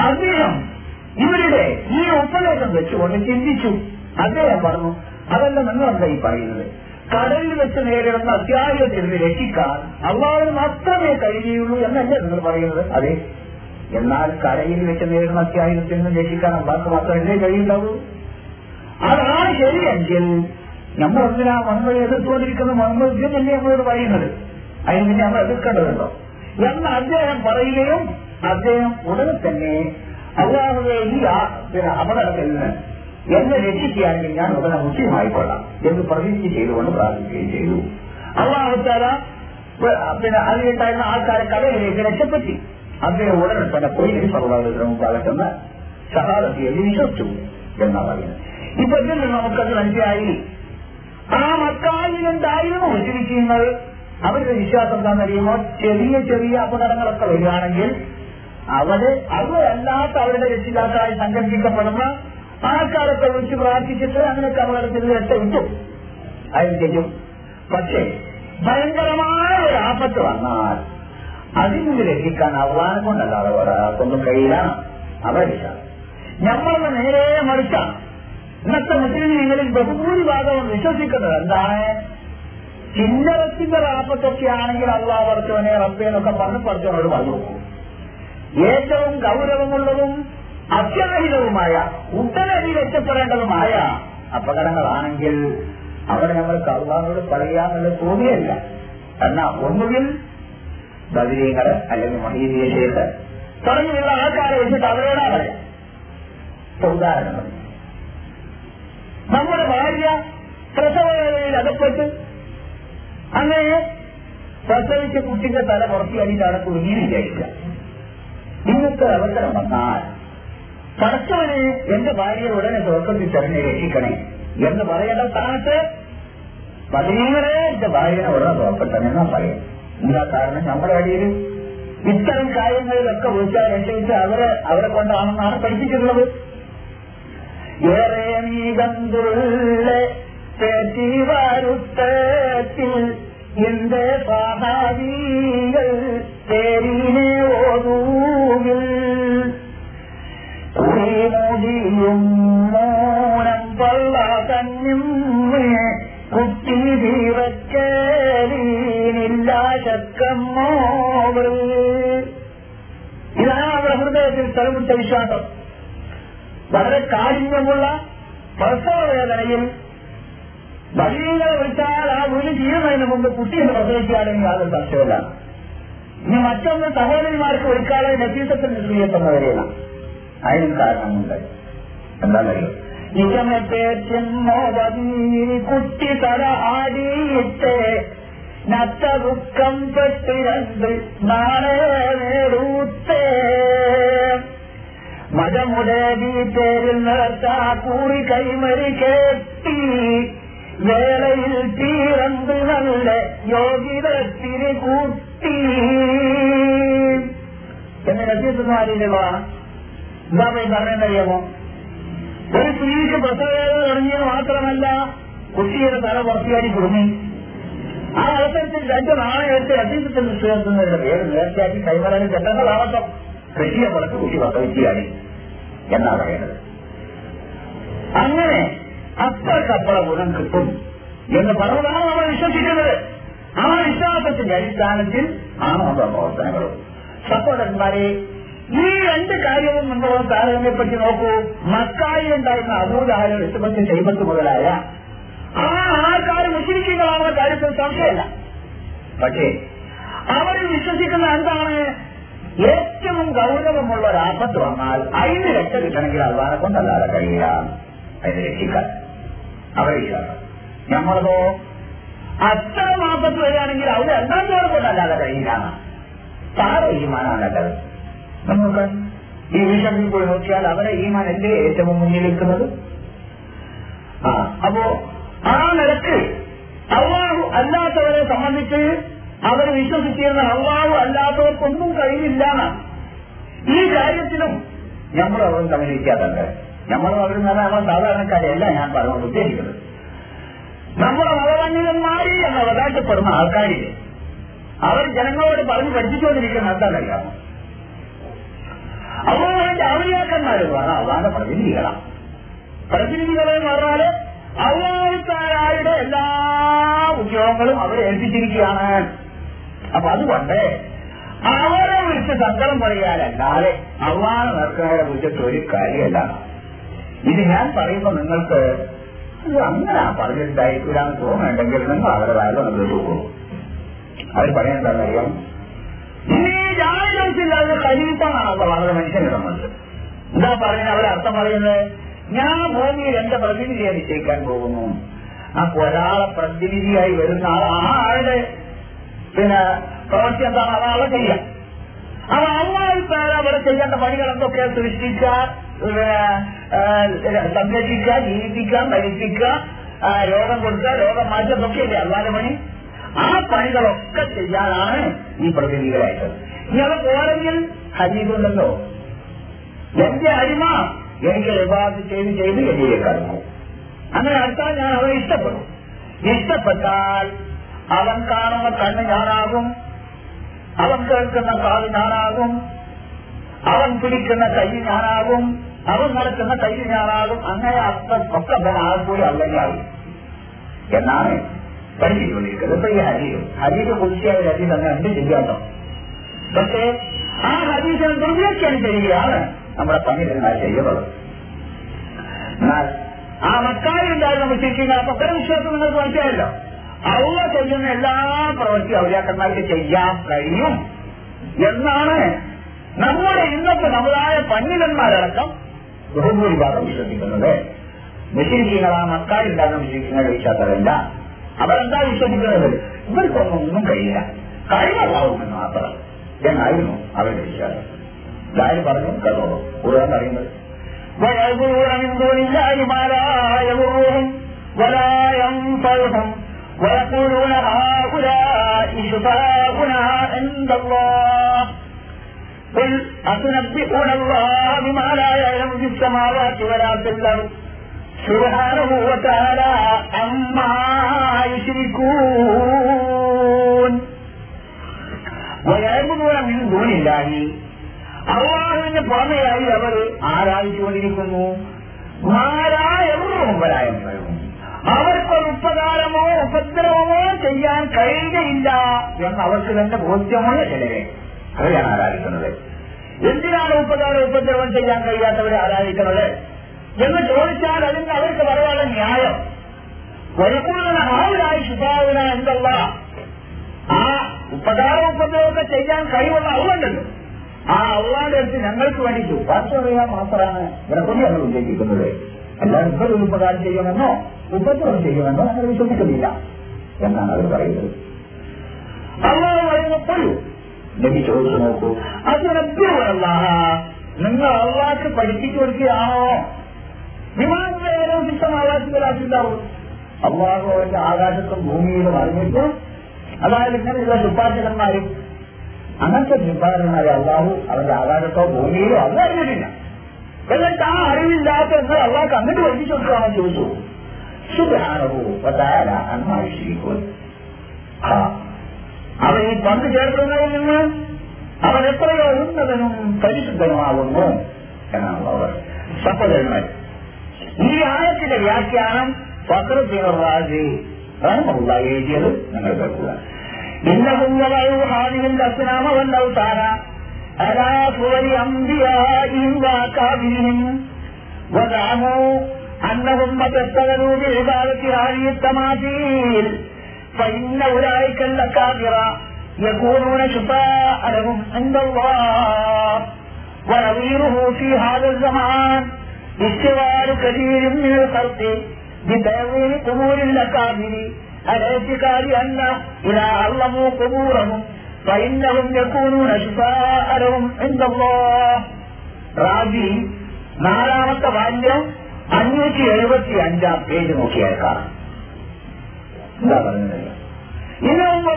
അദ്ദേഹം ഇവരുടെ ഈ ഉപദേശം വെച്ചുകൊണ്ട് ചിന്തിച്ചു. അദ്ദേഹം പറഞ്ഞു അതല്ല നിങ്ങളെന്താ ഈ പറയുന്നത്? കടലിൽ വെച്ച് നേരിടുന്ന അത്യാഹിതത്തിൽ നിന്ന് രക്ഷിക്കാൻ അള്ളാഹിന് മാത്രമേ കഴിയുകയുള്ളൂ എന്നല്ലേ നിങ്ങൾ പറയുന്നത്? അതെ. എന്നാൽ കടയിൽ വെച്ച് നേരിടുന്ന അത്യാഹിതത്തിൽ നിന്ന് രക്ഷിക്കാൻ അള്ളാഹ് മാത്രമല്ലേ കഴിയുണ്ടാവൂ അതാണ് ശരിയെങ്കിൽ നമ്മൾ എന്തിനാ മന്മയെ എതിർത്തുകൊണ്ടിരിക്കുന്ന മന്മ ഇതല്ലേ നമ്മളോട് പറയുന്നത്? അതിന് പിന്നെ നമ്മൾ എതിർക്കേണ്ടതുണ്ടോ? എന്ന് അദ്ദേഹം പറയുകയും അദ്ദേഹം ഉടനെ തന്നെ അള്ളാഹുവെ ഈ അപകടത്തിൽ നിന്ന് എന്നെ രക്ഷിക്കുകയാണെങ്കിൽ ഞാൻ ഉടനെ മുസ്ലിമായിക്കൊള്ളാം എന്ന് പ്രതിജ്ഞ ചെയ്തുകൊണ്ട് പ്രാർത്ഥിക്കുകയും ചെയ്തു. അള്ളാഹുത്താല പിന്നെ അതിലുണ്ടായിരുന്ന ആൾക്കാരെ കടയിലേക്ക് രക്ഷപ്പെട്ടി അദ്ദേഹം ഉടനെ തന്നെ പോയി സർവാദത്തിന് മുമ്പാകട്ടെന്ന് സഹാദത്തിയെ വിശ്വസിച്ചു എന്നാ പറയുന്നത്. ഇപ്പൊ ഇതിൽ നിന്ന് നമുക്കത് മനസ്സിലായി. ആ മക്കായിലുണ്ടായിരുന്നു മുസ്ലിങ്ങൾ അവരുടെ വിശ്വാസം എന്താണെന്നറിയുമോ ചെറിയ ചെറിയ അപകടങ്ങളൊക്കെ വരികയാണെങ്കിൽ അവർ അവരല്ലാത്ത അവരുടെ രക്ഷിതാക്കളായി സങ്കല്പിക്കപ്പെടുന്ന ആൾക്കാരൊക്കെ വിളിച്ച് പ്രാർത്ഥിച്ചിട്ട് അങ്ങനെയൊക്കെ അപകടത്തിൽ രക്ഷ അതിന് ചെയ്യും പക്ഷേ ഭയങ്കരമായ ഒരു ആപത്ത് വന്നാൽ അതിൽ നിന്ന് രക്ഷിക്കാൻ അവളാനെ കൊണ്ടല്ലാതെ ഒരാൾക്കൊന്നും കഴിയില്ല. അവരില്ല നമ്മളൊന്ന് നേരെ മറിച്ചാണ്. ഇന്നത്തെ മുസ്ലിങ്ങളിൽ ബഹുഭൂരിഭാഗവും വിശ്വസിക്കുന്നത് എന്താണ്? ചില്ലറത്തിന്റെ റാപ്പത്തൊക്കെ ആണെങ്കിൽ അള്ളാഹ് പറച്ചവനെ റബ്ബേന്നൊക്കെ പറഞ്ഞ് പഠിച്ചവനോട് പറഞ്ഞു ഏറ്റവും ഗൗരവമുള്ളതും അത്യാഹിതവുമായ ഉടനടി രക്ഷപ്പെടേണ്ടതുമായ അപകടങ്ങളാണെങ്കിൽ അവിടെ നമ്മൾ അള്ളാഹോട് പറയാന്നുള്ളത് തോന്നിയല്ല. എന്നാ ഒന്നുകിൽ ബദരീങ്ങൾ അല്ലെങ്കിൽ മഹീദിയ ശേഖ് തുടങ്ങിയുള്ള ആൾക്കാരെ വെച്ചിട്ട് അവരോടാ പറയാം ഉദാഹരണം നമ്മുടെ ഭാര്യ പ്രസവവേദനയിൽ അകപ്പെട്ട് അങ്ങനെ പ്രസവിച്ച കുട്ടിന്റെ തല പുറത്തി അടിയിലാണ് കുടുങ്ങി വിചാരിക്കുക. ഇന്നത്തെ അവസരം വന്നാൽ പടച്ചവന് എന്റെ ഭാര്യയെ ഉടനെ തുറക്കത്തിൽ തന്നെ രക്ഷിക്കണേ എന്ന് പറയേണ്ട സ്ഥാനത്ത് പതിനേറെ എന്റെ ഭാര്യനെ ഉടനെ തുറക്കട്ടെ എന്നാ പറയും? എന്താ കാരണം നമ്മുടെ അടിയിൽ ഇത്തരം കാര്യങ്ങളിലൊക്കെ വിളിച്ചാൽ രക്ഷയിച്ച് അവരെ അവരെ കൊണ്ടാണെന്നാണ് പഠിപ്പിച്ചിട്ടുള്ളത്. ഏറെ നീകന്തുള്ള തെറ്റിവരുത്തത്തിൽ എന്റെ സഹാബികൾ പേരിനെ ഓതൂവിൽ. കുടിമുടിയും മോനം പള്ള കുട്ടി തീവക്കേലീനില്ല ശക്കമ്മോവൽ ഇതാണ് നമ്മുടെ ഹൃദയത്തിൽ തലമുട്ട വിശ്വാസം. വളരെ കാഠിന്യമുള്ള പ്രസവവേദനയും വലിയങ്ങളെ വിളിച്ചാൽ ആ വീട് ചെയ്യുന്നതിന് മുമ്പ് കുട്ടിയെ പ്രസവിക്കുകയാണെങ്കിൽ യാതൊരു സംശയമില്ല ഇനി മറ്റൊന്ന് സഹോദരിമാർക്ക് ഒരിക്കാതെ നസീസത്തിന് സ്ത്രീയെത്തുന്നവരെയാണ് അതിനും കാരണമുണ്ട്. എന്താണെന്നറിയോ കുട്ടി തല ആടിയിട്ട് നത്ത പെട്ടിരണ്ട് നാളെ നേരൂത്തേ മതമുടേവി പേരിൽ നിർത്താ കൂറി കൈമരി കേട്ടി. വേളയിൽ തീരന്ത് നല്ല യോഗിതത്തിരി കൂട്ടി എന്ന് പോയി പറഞ്ഞറിയാമോ ഒരു സ്ത്രീക്ക് പ്രസവേദന തുടങ്ങിയത് മാത്രമല്ല കുട്ടിയുടെ തല പുറത്തിയാടി കുടുങ്ങി. ആ അവസരത്തിൽ രണ്ട് നാളെയെടുത്ത് അസീസത്തിൽ നിശ്ചയിക്കുന്നതിന്റെ പേര് നേർച്ചയാക്കി കൈമാറാനും ചെല്ലുന്നതാവട്ടെ കൃഷിയെ പുറത്ത് കുട്ടി പ്രസവിക്കുകയാണ് എന്നാണ് പറയുന്നത്? അങ്ങനെ അപ്പഴക്കപ്പുറ ഗുണം കിട്ടും എന്ന് പറഞ്ഞതാണ് നമ്മൾ വിശ്വസിക്കുന്നത്. ആ വിശ്വാസത്തിന്റെ അടിസ്ഥാനത്തിൽ ആണ് നമ്മുടെ പ്രവർത്തനങ്ങളും. സഹോദരന്മാരെ ഈ രണ്ട് കാര്യവും നമ്മൾ താരതമ്യപ്പെട്ട് നോക്കൂ. മക്കായി ഉണ്ടായിരുന്ന അബൂദാലും ഇഷ്ടപ്പെട്ട് ചെയ്പത്ത് മുതലായ ആ ആൾക്കാർ മുസ്ലിക്കുകളാണെന്ന കാര്യത്തിൽ സംശയമല്ല. പക്ഷേ അവർ വിശ്വസിക്കുന്ന എന്താണ്? ഏറ്റവും ഗൗരവമുള്ള ഒരു ആപത്ത് വന്നാൽ അതിന് രക്ഷ കിട്ടണമെങ്കിൽ അള്ളാനെ കൊണ്ടല്ലാതെ കഴിയില്ല. അതിന് രക്ഷിക്കാൻ. അവരെ വിശ്വാസം നമ്മളതോ അത്തരം ആപത്ത് വരികയാണെങ്കിൽ അവർ രണ്ടാമത്തോടെ കൊണ്ടല്ലാതെ കഴിയില്ല. താഴെ ഈമാനാണല്ലത് നമുക്ക് ഈ വിഷയത്തിൽ പോയി നോക്കിയാൽ അവരെ എന്റെ ഏറ്റവും മുന്നിൽ നിൽക്കുന്നത് ആ അപ്പോ ആ നിലയ്ക്ക് അള്ളാഹു അല്ലാത്തവരെ സംബന്ധിച്ച് അവർ വിശ്വസിച്ചിരുന്ന അള്ളാഹു അല്ലാത്തവർക്കൊന്നും കഴിയില്ല ഈ കാര്യത്തിലും നമ്മൾ അവരും തമ്മിലിരിക്കാറുണ്ട് നമ്മൾ അവരും നല്ല നമ്മൾ സാധാരണക്കാരെയല്ല ഞാൻ പറഞ്ഞുകൊണ്ട് ഉദ്ദേശിക്കുന്നത്. നമ്മൾ അവഗണ്യന്മാരി എന്ന് അവകാശപ്പെടുന്ന ആൾക്കാരില്ലേ? അവർ ജനങ്ങളോട് പറഞ്ഞ് പഠിപ്പിച്ചുകൊണ്ടിരിക്കുന്ന എന്താണെന്നറിയാമോ അവരുടെ പറഞ്ഞാൽ അള്ളാന്റെ പ്രതിനിധികളാണ് പ്രതിനിധികളെന്ന് പറഞ്ഞാൽ അള്ളാഹുക്കാരായുടെ എല്ലാ ഉദ്യോഗങ്ങളും അവരെ ഏൽപ്പിച്ചിരിക്കുകയാണ്. അപ്പൊ അതുകൊണ്ട് അവരെ വിളിച്ച് സങ്കടം പറയാനല്ലാതെ അള്ളാഹ് നിർക്കാരെ വിളിച്ചിട്ട് ഒരു കാര്യമല്ല. ഇത് ഞാൻ പറയുമ്പോൾ നിങ്ങൾക്ക് ഇത് അങ്ങനെ പറഞ്ഞിട്ടുണ്ടായിരിക്കില്ലാന്ന് തോന്നുന്നുണ്ടെങ്കിൽ നിങ്ങൾ അവരെ മുന്നോട്ട് പോകും അവർ പറയാൻ എന്താണെന്നറിയാം? ഇനി ജാഗ്രതയില്ലാതെ ഖലീഫാണ് വളരെ മനുഷ്യനെ സംബന്ധിച്ച്. എന്താ പറയുന്നത് അർത്ഥം പറയുന്നത് ഞാൻ ഭൂമിയിൽ എന്റെ പ്രതിനിധിയെ നിശ്ചയിക്കാൻ പോകുന്നു. ആ ഒരാളെ പ്രതിനിധിയായി വരുന്ന ആ ആളുടെ പിന്നെ പ്രവൃത്തി എന്താണ് അതാളെ ചെയ്യാം അപ്പൊ അമ്മാവിക്കാർ അവിടെ ചെയ്യേണ്ട പണികൾ എന്തൊക്കെയാ സൃഷ്ടിക്കുക സംരക്ഷിക്കുക ജീവിപ്പിക്കുക മരിപ്പിക്കുക രോഗം കൊടുക്കുക രോഗം മാറ്റുക ഇതൊക്കെയല്ലേ അല്ലാതെ പണി? ആ പണികളൊക്കെ ചെയ്യാനാണ് ഈ പ്രതിനിധികളായിട്ട് ഇയാളെ പോരെങ്കിൽ ഹരീബുണ്ടല്ലോ എന്റെ അടിമ എനിക്ക് വിവാദം ചെയ്ത് ചെയ്ത് എന്നിലേക്ക് അടുക്കും അങ്ങനെ അടുത്താൽ ഞാൻ അവനെ ഇഷ്ടപ്പെടും. ഇഷ്ടപ്പെട്ടാൽ അവൻ കാണുന്ന കണ്ണ് ഞാനാകും. അവൻ കേൾക്കുന്ന കാത് ഞാനാകും. അവൻ പിടിക്കുന്ന കൈ ഞാനാകും. അവൻ നടക്കുന്ന കൈ ഞാനാകും. അങ്ങനെ അർത്ഥം ഒക്കെ അവൻ ആർക്കൂടി അല്ലെങ്കിൽ ആകും എന്നാണ് പഠിപ്പിച്ചുകൊണ്ടിരിക്കുന്നത്. ഇപ്പൊ ഈ ഹരി ഹരിയെ കുറിച്ചായ ഹരി തന്നെ ഉണ്ട് ചെയ്യാട്ടോ പക്ഷേ ആ ഹരീഫിനെ ദുർവ്യാഖ്യാനം ചെയ്യുകയാണ് നമ്മുടെ പണ്ഡിതന്മാർ ചെയ്യുന്നത്. എന്നാൽ ആ മക്കാരുണ്ടായിരുന്ന മുസ്ലിം അപ്പൊ വിശ്വാസം നിങ്ങൾക്ക് മനസ്സിലായല്ലോ. അവ ചെയ്യുന്ന എല്ലാ പ്രവൃത്തി ഔലിയാക്കന്മാർക്ക് ചെയ്യാൻ കഴിയും എന്നാണ് നമ്മുടെ ഇന്നത്തെ സമുദായ പണ്ഡിതന്മാരടക്കം ബഹുഭൂരിഭാഗം വിശ്വസിക്കുന്നത് മുസ്ലിങ്ങളാ മക്കാരുണ്ടാകുന്ന മുസ്ലിങ്ങളുടെ വിശ്വാസമല്ല അവരെന്താ വിശ്വസിക്കുന്നത് ഇവർക്കൊന്നും ഒന്നും കഴിയില്ല കഴിവുണ്ടാവുമെന്ന് മാത്രം എന്നായിരുന്നു അവരുടെ വിശ്വാസം ഇതാര് പറഞ്ഞു കേട്ടോളൂ കൂടുതൽ പറയുന്നത് ويعبدون من دون الله ما لا يضرهم ولا ينفعهم ويقولون هؤلاء شفاعنا عند الله أتنبئون الله بما لا يعلم في السماوات ولا في الأرض سبحانه وتعالى عما يشركون ويعبدون من دون الله അള്ളാഹുവിന്റെ പുറമെയായി അവർ ആരാധിച്ചുകൊണ്ടിരിക്കുന്നു മാരായ മുമ്പരായം ചെയ്യാൻ കഴിയുകയില്ല എന്ന് അവർക്ക് തന്നെ ബോധ്യമുള്ള ചിലരെ. അവരെയാണ് ആരാധിക്കുന്നത്. എന്തിനാണ് ഉപകാരം ഉപദ്രവം ചെയ്യാൻ കഴിയാത്തവരെ ആരാധിക്കുന്നത്? എന്ന് ചോദിച്ചാൽ അതിന് അവർക്ക് പറയാനുള്ള ന്യായം. വരുമ്പോഴാണ് ആവിലായി ശുഭാവിന എന്തല്ല? ആ ഉപകാരം ഉപദ്രവമൊക്കെ ചെയ്യാൻ കഴിവുള്ള അവളുണ്ടല്ലോ ആ അവളുടെ അടുത്ത് ഞങ്ങൾക്ക് വേണ്ടി ശുപാർശ പറയാൻ മാത്രമാണ് ഇവിടെ കൊണ്ട് ഞങ്ങൾ ഉദ്ദേശിക്കുന്നത്. അല്ലാതെ ഉപകാരം ചെയ്യുമെന്നോ ഉപദ്രവം ചെയ്യുമെന്നോ ഞങ്ങൾ വിശ്വസിക്കുന്നില്ല. എന്നാണ് അവർ പറയുന്നത്. അള്ളാഹ് പറയുന്നപ്പോൾ നബി ചോദിച്ചു നോക്കൂ. അതിനപ്പുറമല്ല നിങ്ങൾ അള്ളാഹ്ക്ക് പഠിപ്പിച്ചു കൊടുക്കുകയാണോ? വിമാനത്തിലേതോ ശിഷ്ടമാവാസികളാക്കിണ്ടാവും അള്ളാഹു അവന്റെ ആകാശത്തും ഭൂമിയിലും അറിഞ്ഞിട്ട് അതായത് ഇങ്ങനെയുള്ള ശുപാർശകന്മാരും അങ്ങനത്തെ ശുപാർശന്മാരെ അള്ളാഹു അവന്റെ ആകാശത്തോ ഭൂമിയിലോ അത് അറിഞ്ഞിട്ടില്ല. എന്നിട്ട് ആ അറിവില്ലാത്ത എന്നാൽ അള്ളാഹ് അങ്ങോട്ട് പഠിപ്പിച്ചു കൊടുക്കുകയാണോ ചോദിച്ചു സുബാനഹു വതാല അന്ന ശരിക്കും അവൻ ഈ പങ്ക് ചേർക്കുന്നതിൽ നിന്ന് അവൻ എത്രയോ ഉന്നതനും പരിശുദ്ധനുമാകുന്നു എന്നാണ് അവർ സഹോദരന്മാർ ഈ ആയത്തിന്റെ വ്യാഖ്യാനം ഫക്രത്തിനുറാജി റഹ്മുള്ള എഴുതിയത് നിങ്ങൾ കേൾക്കുക. ഇന്നകുന്നവയു ഹാദിവിന്റെ അസ്നാമ വന്നവസാന അലാ സുവരി അമ്പിയാ ഇൻ വാക്കാവിനും വദാമോ أنهم تستغلوا بعبادة هذه التماثيل فإن أولئك الأكابر يكونون شفاء لهم عند الله ونظيره في هذا الزمان اشتغال كثير من الخلق بتأويل قبور الأكابر الاعتقاد أن إذا علموا قبورهم فإنهم يكونون شفاء لهم عند الله റാജി നാലാമത്തെ വാല്യം അഞ്ഞൂറ്റി എഴുപത്തി അഞ്ചാം പേജ് നോക്കിയേക്കാം എന്താ പറയുന്നത്? ഇന്നും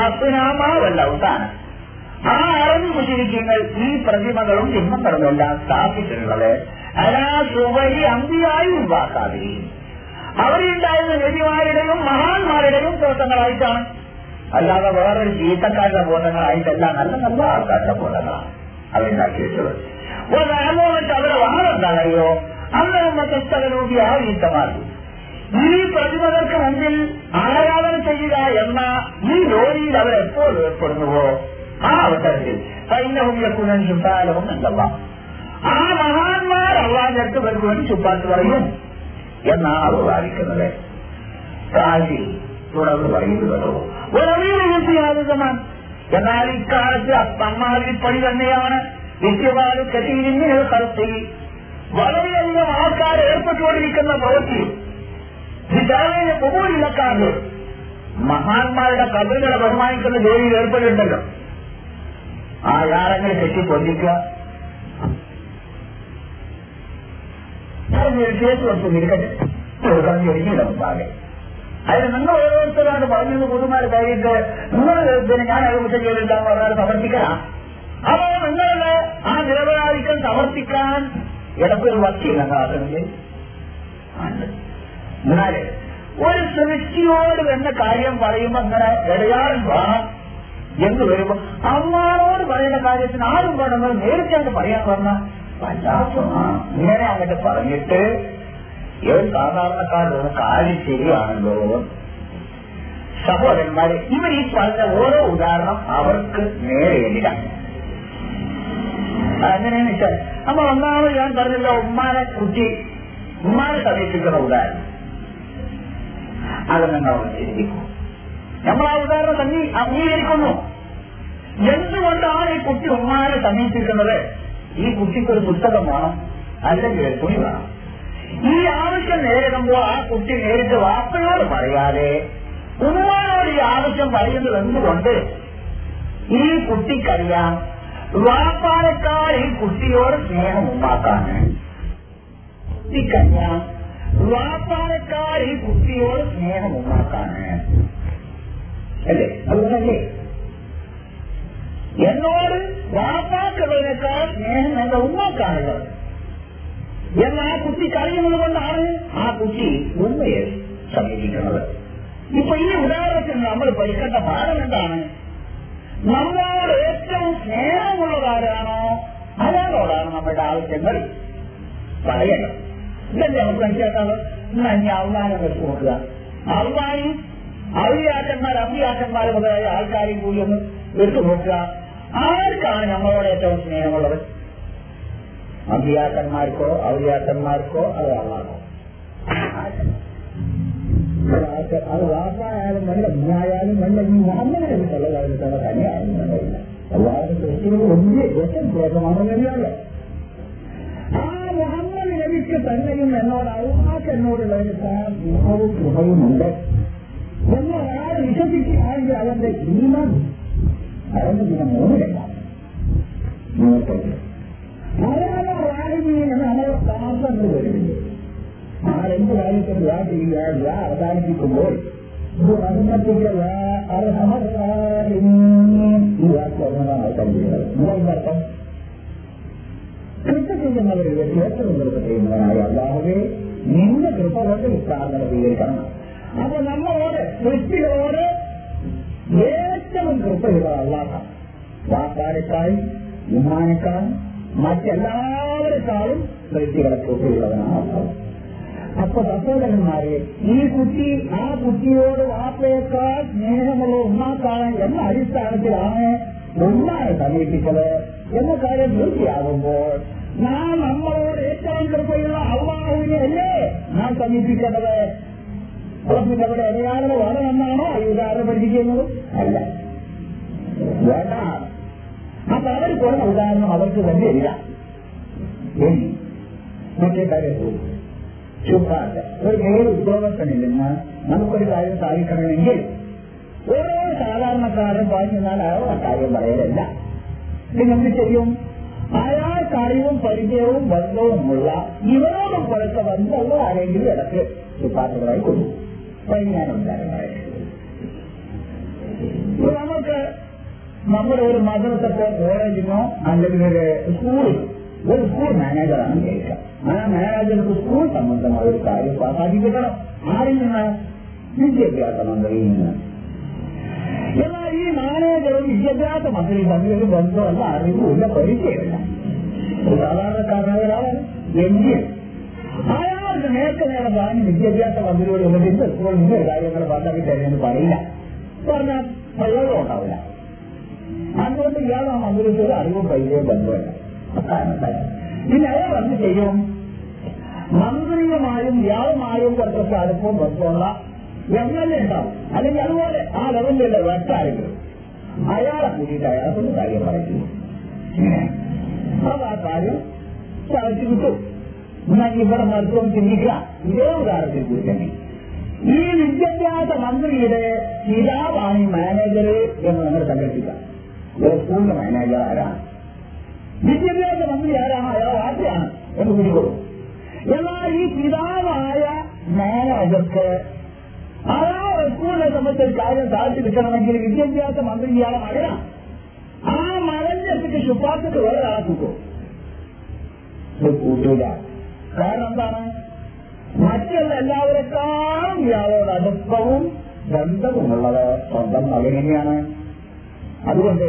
അസുനാമാവല്ല ഉത്താണ് ആ അറബ് മുസ്ലിങ്ങൾ ഈ പ്രതിമകളും ചിഹ്നങ്ങളും എല്ലാം സ്ഥാപിച്ചിട്ടുള്ളത് അലാ സുവരി അമ്പിയായി ഉണ്ടാക്കാതെ അവരുണ്ടായിരുന്ന നബിമാരുടെയും മഹാന്മാരുടെയും തോട്ടങ്ങളായിട്ടാണ്. അല്ലാതെ വേറെ ചീത്തക്കാരുടെ ബോധങ്ങളായിട്ടല്ല നല്ല നല്ല ആൾക്കാരുടെ ബോധങ്ങളാണ് അവരുണ്ടാക്കി വെച്ചത് അവരുടെ അവരെ വാണെന്താണല്ലോ അന്നമ്മത്തസ്ഥലൂപി ആ വീട്ടമാക്കി ഈ പ്രതിമകൾക്ക് മുമ്പിൽ ആരാധന ചെയ്യുക എന്ന ഈ ജോലിയിൽ അവരെപ്പോൾ ഏർപ്പെടുന്നുവോ? ആ അവസരത്തിൽ സൈന്യവും ശുദ്ധാലവും എന്തല്ല ആ മഹാന്മാർ അള്ളാന്റെ അടുത്ത് വരുവാൻ ശുപാർശ പറയും എന്നാണ് അവർ വാദിക്കുന്നത്. കാശി തുടർന്ന് പറയുന്നതോ ഒരറിയാതമാണ് എന്നാൽ ഇക്കാലത്ത് അമ്മമാരിൽ പണി തന്നെയാണ്. നിത്യപാൽ കഥീരിങ്ങനെ കറുത്തിൽ വളരെയധികം ആൾക്കാർ ഏർപ്പെട്ടുകൊണ്ടിരിക്കുന്ന പ്രവൃത്തി വിചാരണ കുബൂരിലക്കാർക്ക് മഹാന്മാരുടെ കബറുകളെ ബഹുമാനിക്കുന്ന ജോലിയിൽ ഏർപ്പെട്ടിട്ടുണ്ടല്ലോ. ആ യാറങ്ങളെ ചോദിക്കില്ല മുമ്പാകെ അതിന് നിങ്ങൾ ഓരോരുത്തരാണ് പറഞ്ഞത് പുതുമാർ കഴിഞ്ഞിട്ട് നിങ്ങൾ പിന്നെ ഞാൻ കുറ്റം ചെയ്തിട്ടാന്ന് പറഞ്ഞാൽ സമർപ്പിക്കണം അപ്പോ നിങ്ങളുടെ ആ നിരപരാധികൾ സമർപ്പിക്കാൻ ഇടക്കൊരു വക്കീല കാട്ടുന്നില്ലേ എന്നാൽ ഒരു സൃഷ്ടിയോട് എന്ന കാര്യം പറയുമ്പോ അങ്ങനെ ഇടയാളും വേണം എന്ന് വരുമ്പോ അമ്മാനോട് പറയുന്ന കാര്യത്തിന് ആരും വേണമെന്ന് നേരിട്ട് അങ്ങ് പറയാൻ പറഞ്ഞ വല്ലാത്ത ഇങ്ങനെ അങ്ങോട്ട് പറഞ്ഞിട്ട് ഏത് സാധാരണക്കാരുടെ കാര്യം ശരിയാണല്ലോ സഹോദരന്മാരെ ഇവർ ഈ പറഞ്ഞ ഓരോ ഉദാഹരണം അവർക്ക് നേരെ അങ്ങനെയാണെന്ന് വെച്ചാൽ നമ്മൾ ഒന്നാമത് ഞാൻ പറഞ്ഞില്ല ഉമ്മാനെ കുട്ടി ഉമ്മാനെ സമീപിക്കുന്ന ഉദാഹരണം. അത് നിങ്ങൾ നമ്മൾ ആ ഉദാഹരണം തന്നെ അംഗീകരിക്കുന്നു. എന്തുകൊണ്ടാണ് ഈ കുട്ടി ഉമ്മാനെ സമീപിക്കുന്നത്? ഈ കുട്ടിക്കൊരു പുസ്തകം വേണം അല്ലെങ്കിൽ തുണി വേണം? ഈ ആവശ്യം നേരിടുമ്പോൾ ആ കുട്ടി നേരിട്ട് വാപ്പയോട് പറയാതെ ഉമ്മാനോട് ഈ ആവശ്യം പറയുന്നത് എന്തുകൊണ്ട്? ഈ കുട്ടിക്കറിയാം വാപ്പാനേക്കാൾ ഈ കുട്ടിയോട് സ്നേഹം ഉണ്ടാക്കാണ് കുട്ടിക്കറിയാം വാപ്പാനേക്കാൾ ഈ കുട്ടിയോട് സ്നേഹം ഉണ്ടാക്കാണ് അല്ലേ അതുകൊണ്ടല്ലേ എന്നോട് വാപ്പാക്കുള്ളതിനേക്കാൾ സ്നേഹം എന്റെ ഉമ്മാക്കാണുള്ളത് എന്ന് ആ കുട്ടി കഴിയുന്നത് കൊണ്ടാണ് ആ കുട്ടി ഉമ്മയെ സമീപിക്കുന്നത് ഇപ്പൊ ഈ ഉദാഹരണത്തിൽ നമ്മൾ പഠിക്കേണ്ട പാഠം എന്താണ് നമ്മളോട് ഏറ്റവും സ്നേഹമുള്ളതാരാണോ അയാളോടാണ് നമ്മുടെ ആവശ്യങ്ങൾ പറയണം. ഇതല്ലേ നമുക്ക് മനസ്സിലാക്കാതെ എന്നാ ഇനി അവമാനം വെച്ച് നോക്കുക. അവമാനും ഔലിയാക്കന്മാർ അമ്പിയാക്കന്മാർ മുതലായ ആൾക്കാരെയും കൂടി ഒന്ന് എടുത്തു നോക്കുക. ആർക്കാണ് നമ്മളോട് ഏറ്റവും സ്നേഹമുള്ളത്? അമ്പിയാക്കന്മാർക്കോ ഔലിയാക്കന്മാർക്കോ അത് അള്ളാഹോ? අර වාසනාවල මම ඥායාලෙ මම මහම්මනේ කියලා ගන්න තමයි අන්නේ. අල්ලාහ්ගේ දොස්තරෝ ඔන්නේ දෙකක් ප්‍රමාණ වෙනවා. ආ මොහම්මද් නබිස්ක බන්නගෙන නෝර අල්ලාහ් කනෝර ලයිනසා මොහොව ප්‍රබල නන්ද. මොන ආර විශේෂිත ආයේ අවන්ද ඊමන් අවන්ද කියන මොනද? මොකද? ආරම රාගිනේ නම අමර සාපන්න වෙන්නේ. ചെയ്യുക ദ്വാ അവസാനിപ്പിക്കുമ്പോൾ റഹ്മത്തിലുള്ള ഈ വാക്ക് ഒന്നാണ് കരുതുന്നത് എന്താ അർത്ഥം കൃപ ചെയ്യുന്നവരിൽ ഏറ്റവും കൃപ ചെയ്യുന്നവനായ അള്ളാഹുവെ നിന്റെ കൃപ കൊണ്ട് ഈ പ്രാർത്ഥന സ്വീകരിക്കണം അപ്പൊ നമ്മളോട് സൃഷ്ടികളോട് ഏറ്റവും കൃപയുള്ള അള്ളാഹ വാപ്പാരെക്കാളും ഉമ്മാനേക്കാളും മറ്റെല്ലാവരെക്കാളും സൃഷ്ടികളെ കൃപയുള്ളവനാണ് അള്ളാഹ് അപ്പൊ സഹോദരന്മാരെ ഈ കുട്ടി ആ കുട്ടിയോട് വാപ്പയേക്കാൾ സ്നേഹമുള്ള ഉമ്മാക്കാണ് എന്ന അടിസ്ഥാനത്തിലാണ് ഉമ്മാനെ സമീപിച്ചത് എന്ന കാര്യം പൂർത്തിയാകുമ്പോൾ നാം നമ്മളോട് ഏറ്റവും കൃപയുള്ള അള്ളാഹുവിനെ അല്ലേ നാം സമീപിക്കേണ്ടത് ഉറപ്പിന്റെ അവിടെ അടയാളം വേണമെന്നാണോ ഈ ഉദാഹരണം പഠിപ്പിക്കുന്നത് അല്ല വേണ്ട അപ്പൊ അവർ കുറഞ്ഞ ഉദാഹരണം അവർക്ക് തന്നെയില്ല ഇനി മറ്റേ കാര്യം പോകും ചുപ്പാട്ട് ഒരു മേൽ ഉദ്യോഗസ്ഥനിൽ നിന്ന് നമുക്കൊരു കാര്യം സാധിക്കണമെങ്കിൽ ഓരോ സാധാരണക്കാരൻ പറഞ്ഞാൽ അയാൾ ആ കാര്യം പറയലല്ല പിന്നെ എന്ത് ചെയ്യും അയാൾക്ക് അറിവും പരിചയവും ബന്ധവുമുള്ള ഇവരോടും കുറച്ച ബന്ധമുള്ള ആരെങ്കിലും ഇടയ്ക്ക് ചുപ്പാട്ടുകളായി കൊടുക്കും പരിജ്ഞാനമുണ്ടായിരുന്നവരെ നമുക്ക് നമ്മുടെ ഒരു മദ്രസക്കോ കോളേജിനോ അല്ലെങ്കിൽ ഒരു സ്കൂളിലോ ഒരു സ്കൂൾ മാനേജറാണ് കേൾക്കുക ആ മാനേജർക്ക് സ്കൂൾ സംബന്ധമായ ഒരു കാര്യം സാധിക്കണം ആരിൽ നിന്ന് വിദ്യാഭ്യാസ മന്ത്രിയിൽ നിന്ന് എന്നാൽ ഈ മാനേജറും വിദ്യാഭ്യാസ മന്ത്രിയും തമ്മിൽ ഒരു ബന്ധമല്ല അറിവുമില്ല പരിചയമില്ല ഒരു സാധാരണക്കാരനായ ഒരാളാണ് എങ്കിൽ അയാൾക്ക് നേരത്തെ നേരെ പറഞ്ഞ് വിദ്യാഭ്യാസ മന്ത്രിയോട് എന്നിട്ട് സ്കൂളിൽ നിന്ന് കാര്യങ്ങൾ പറഞ്ഞിട്ട് തരുമെന്ന് പറയില്ല പറഞ്ഞാൽ പ്രയോഗം ഉണ്ടാവില്ല അതുകൊണ്ട് ഇയാൾ ആ മന്ത്രിച്ചൊരു അറിവും പരിചയവും ബന്ധമില്ല പിന്നെ അയാൾ എന്ത് ചെയ്യും മന്ത്രിയുമായും ഇയാളുമായും കുറച്ചൊക്കെ അടുപ്പം ബന്ധമുള്ള എം എൽ എ ഉണ്ടാവും? അല്ലെങ്കിൽ അതുപോലെ ആ ലെവലിലുള്ള വെട്ടാരെങ്കിലും അയാളെ കൂട്ടിയിട്ട് അയാൾക്കൊന്ന് കാര്യം പറയുന്നു. അത് ആ കാര്യം. ചവച്ചു കിട്ടും. എന്നാൽ ഇവിടെ മത്സരം ചിന്തിക്കുക. ഇതേ ഉദാഹരണത്തിൽ കൂടി ഈ വിദ്യാഭ്യാസ മന്ത്രിയുടെ പിതാവാണ് മാനേജർ എന്ന് നമ്മൾ സങ്കല്പിക്കാം സ്കൂളിന്റെ മാനേജർ ആരാണ്? വിദ്യാഭ്യാസ മന്ത്രി ആരാണ് അയാൾ ആദ്യമാണ് എന്ന് പിടികൊള്ളും എന്നാൽ ഈ പിതാവായ മാനേജർക്ക് ആ സ്കൂളിനെ സംബന്ധിച്ച ഒരു കാര്യം സാധിച്ചു കിട്ടണമെങ്കിൽ വിദ്യാഭ്യാസ മന്ത്രി ഇയാളെ മകനാണ് ആ മകന്റെ അടുത്തേക്ക് ശുപാർശക്ക് വേറെ ആളെ കൂട്ടും കൂട്ടൂല കാരണം എന്താണ്? മറ്റുള്ള എല്ലാവരെക്കാളും ഇയാളോട് അടുപ്പവും ബന്ധവുമുള്ളത് സ്വന്തം മകനെയാണ് അതുകൊണ്ട്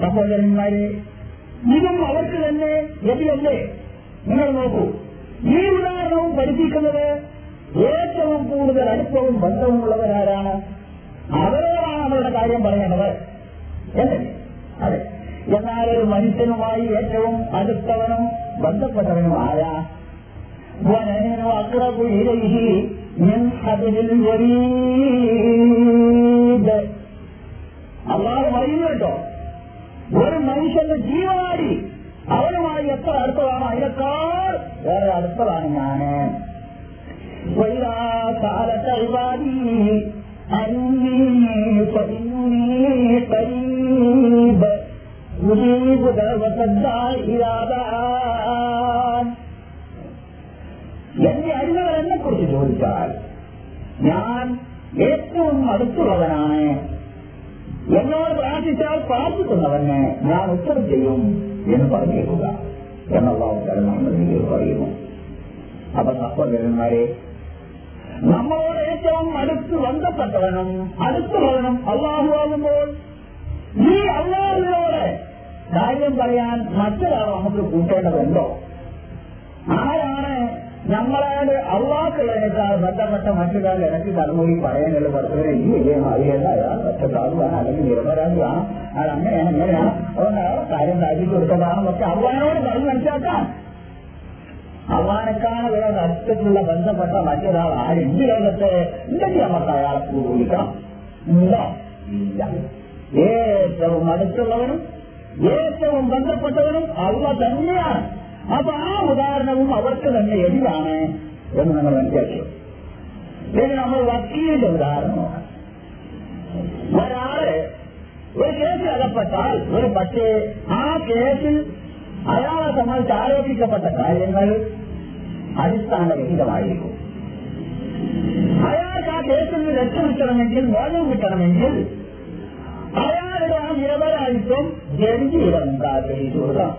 സഹോദരന്മാരെ ഇതും അവർക്ക് തന്നെ ഗതിയല്ലേ നിങ്ങൾ നോക്കൂ. ഈ ഉദാഹരണവും പഠിപ്പിക്കുന്നത് ഏറ്റവും കൂടുതൽ അടുപ്പവും ബന്ധവുമുള്ളവരാരാണ്? അവരോടാണ് അവരുടെ കാര്യം പറയേണ്ടത്. അല്ലേ? അതെ. എന്നാൽ ഒരു മനുഷ്യനുമായി ഏറ്റവും അടുത്തവനും ബന്ധപ്പെട്ടവനും ആരാ? അക്രബു ഇലൈഹി മിൻ ഹബിലിൽ വരീദ്. അള്ളാഹ് പറയുന്നുണ്ടോ? ஒரு മനുഷ്യന്റെ ജീവനാടി അവനുമായി എത്ര അടുത്തതാണ് അതിനേക്കാൾ വേറെ അടുത്തതാണ് ഞാൻ എന്നെ അറിഞ്ഞവർ എന്നെ കുറിച്ച് ചോദിച്ചാൽ ഞാൻ ഏറ്റവും അടുത്തുള്ളവനാണ് എന്നോട് പ്രാർത്ഥിച്ചാൽ പ്രാർത്ഥിക്കുന്നവന് ഞാൻ ഉത്തരം ചെയ്യും എന്ന് പറഞ്ഞേക്കുക എന്നുള്ള അവസരം നമ്മൾ നിങ്ങൾ പറയുന്നു അപ്പൊ സഹോദരന്മാരെ നമ്മളോട് ഏറ്റവും അടുത്ത് ബന്ധപ്പെട്ടവനും അടുത്തുള്ളവനും അള്ളാഹു ആകുമ്പോൾ ഈ അള്ളാഹുവിനോട് കാര്യം പറയാൻ മറ്റൊരാൾ നമുക്ക് കൂട്ടേണ്ടതുണ്ടോ ആരാണ് നമ്മളോട് അള്ളാഹുള്ളതിനേക്കാൾ ബന്ധപ്പെട്ട മറ്റൊരാൾ എനിക്ക് കടന്നുപോയി പറയാനുള്ള പറഞ്ഞവരെ ഈ വലിയ അറിയല്ല അയാൾ ഒറ്റക്കാവുകയാണ് അല്ലെങ്കിൽ നിരപരാധിയാണ് അയാൾ അങ്ങനെയാണ് ഇങ്ങനെയാണ്. അതുകൊണ്ട് അയാൾ കാര്യം കൊടുത്തതാണ് പക്ഷെ അള്ളഹാനോട് പറഞ്ഞു മനസ്സിലാക്കാം അള്ളഹാനെക്കാണ് വേറെ അടുത്തുള്ള ബന്ധപ്പെട്ട മറ്റൊരാൾ ആരും? ഈ ലോകത്തെ ഇല്ലെങ്കിൽ നമുക്ക് അയാളെ വിളിക്കണം. ഇല്ല ഇല്ല. ഏറ്റവും അടുത്തുള്ളവനും ഏറ്റവും ബന്ധപ്പെട്ടവനും അള്ള തന്നെയാണ്. അപ്പൊ ആ ഉദാഹരണവും അവർക്ക് തന്നെ എതിരാണ് എന്ന് നമ്മൾ മനസ്സിലാക്കി. ഇനി നമ്മൾ വക്കീലിന്റെ ഉദാഹരണം നോക്കാം ഒരാൾ ഒരു കേസിൽ അകപ്പെട്ടാൽ ഒരു പക്ഷേ ആ കേസിൽ അയാളെ സംബന്ധിച്ച് ആരോപിക്കപ്പെട്ട കാര്യങ്ങൾ അടിസ്ഥാനരഹിതമായിരിക്കും. അയാൾക്ക് ആ കേസിൽ നിന്ന് രക്ഷ മോചനം കിട്ടണമെങ്കിൽ അയാളുടെ ആ നിരപരാധിത്വം ജഡ്ജിയുടെ മുമ്പാഗ്രഹിച്ചു കൊടുക്കണം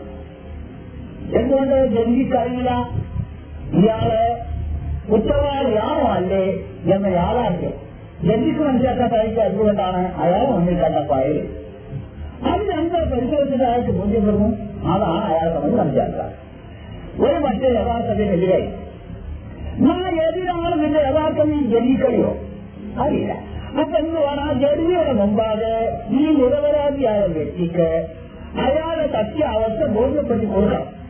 എന്തുകൊണ്ട് ജഡ്ജിക്കറിയില്ല ഇയാൾ കുറ്റവാളിയാണോ അല്ലേ എന്ന യാഥാർത്ഥ്യം ജഡ്ജിക്ക് മനസ്സിലാക്കാൻ സാധിക്കുക എന്തുകൊണ്ടാണ് അയാൾ മുന്നിൽ കണ്ട ഫയൽ അത് രണ്ട് പരിശോധിച്ചിട്ട് അയാൾക്ക് ബോധ്യപ്പെടുന്നു അതാണ് അയാളെ നമ്മൾ മനസ്സിലാക്കുക ഒരു മറ്റേ യഥാർത്ഥത്തിനെതിരായി നമ്മൾ എതിരാണ് നിന്റെ യഥാർത്ഥം ഈ ജഡ്ജിക്കറിയോ അറിയില്ല അപ്പൊ എന്തുവാണ് ആ ജഡ്ജിയുടെ മുമ്പാകെ ഈ നിരപരാധിയായ വ്യക്തിക്ക് അയാളെ സത്യാവസ്ഥ ബോധ്യപ്പെടുത്തി കൊടുക്കണം ആ ഒരു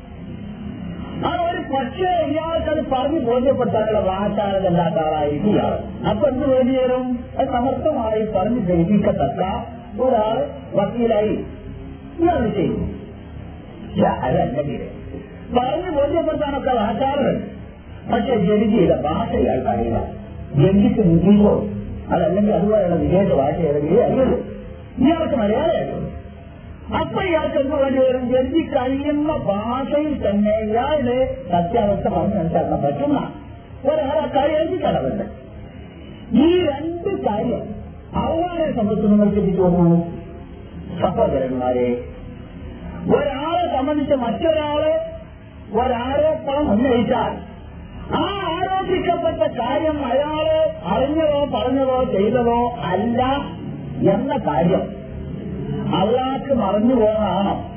പക്ഷേ ഇയാൾക്കത് ബോധ്യപ്പെട്ടാലുള്ള ബോധ്യപ്പെടുത്താനുള്ള വാചാരതല്ലാത്ത ആളായിരിക്കും ഇയാൾ അപ്പൊ എന്ത് വേണ്ടി വരും? അത് സമർത്ഥമായി പറഞ്ഞു ഗ്രഹിക്കത്തക്ക ഒരാൾ വക്കീലായി. ഇയാൾ ചെയ്യും? അതല്ലെങ്കിൽ പറഞ്ഞ് ബോധ്യപ്പെടുത്താനൊക്കെ വാചാറുണ്ട് പക്ഷെ ജഡ്ജിയുടെ ഭാഷ ഇയാൾക്ക് അറിയില്ല. ജഡ്ജിക്ക് ഇംഗ്ലീഷോ അതല്ലെങ്കിൽ അതുപോലെയുള്ള വിദേശ ഭാഷ ഏതെങ്കിലും അറിയുള്ളൂ. ഇയാൾക്ക് മലയാളം അറിയുള്ളൂ. അപ്പൊ ഇയാൾക്ക് എന്ത് ജഡ്ജി കഴിയുന്ന ഭാഷയിൽ തന്നെ ഇയാളുടെ സത്യാവസ്ഥ പറഞ്ഞ് മനസ്സിലാക്കാൻ പറ്റുന്ന ഒരാളെ കാര്യം കടവുണ്ട് ഈ രണ്ട് കാര്യം അവരെ സംബന്ധിച്ച് നിങ്ങൾ ചിന്തിച്ചു തോന്നുന്നു സഹോദരന്മാരെ ഒരാളെ സംബന്ധിച്ച് മറ്റൊരാളെ ഒരാരോപണം ഉന്നയിച്ചാൽ ആ ആരോപിക്കപ്പെട്ട കാര്യം അയാൾ അറിഞ്ഞതോ പറഞ്ഞതോ ചെയ്തതോ അല്ല എന്ന കാര്യം. അള്ളാഹ്ക്ക് മറിഞ്ഞു പോകുന്നതാണോ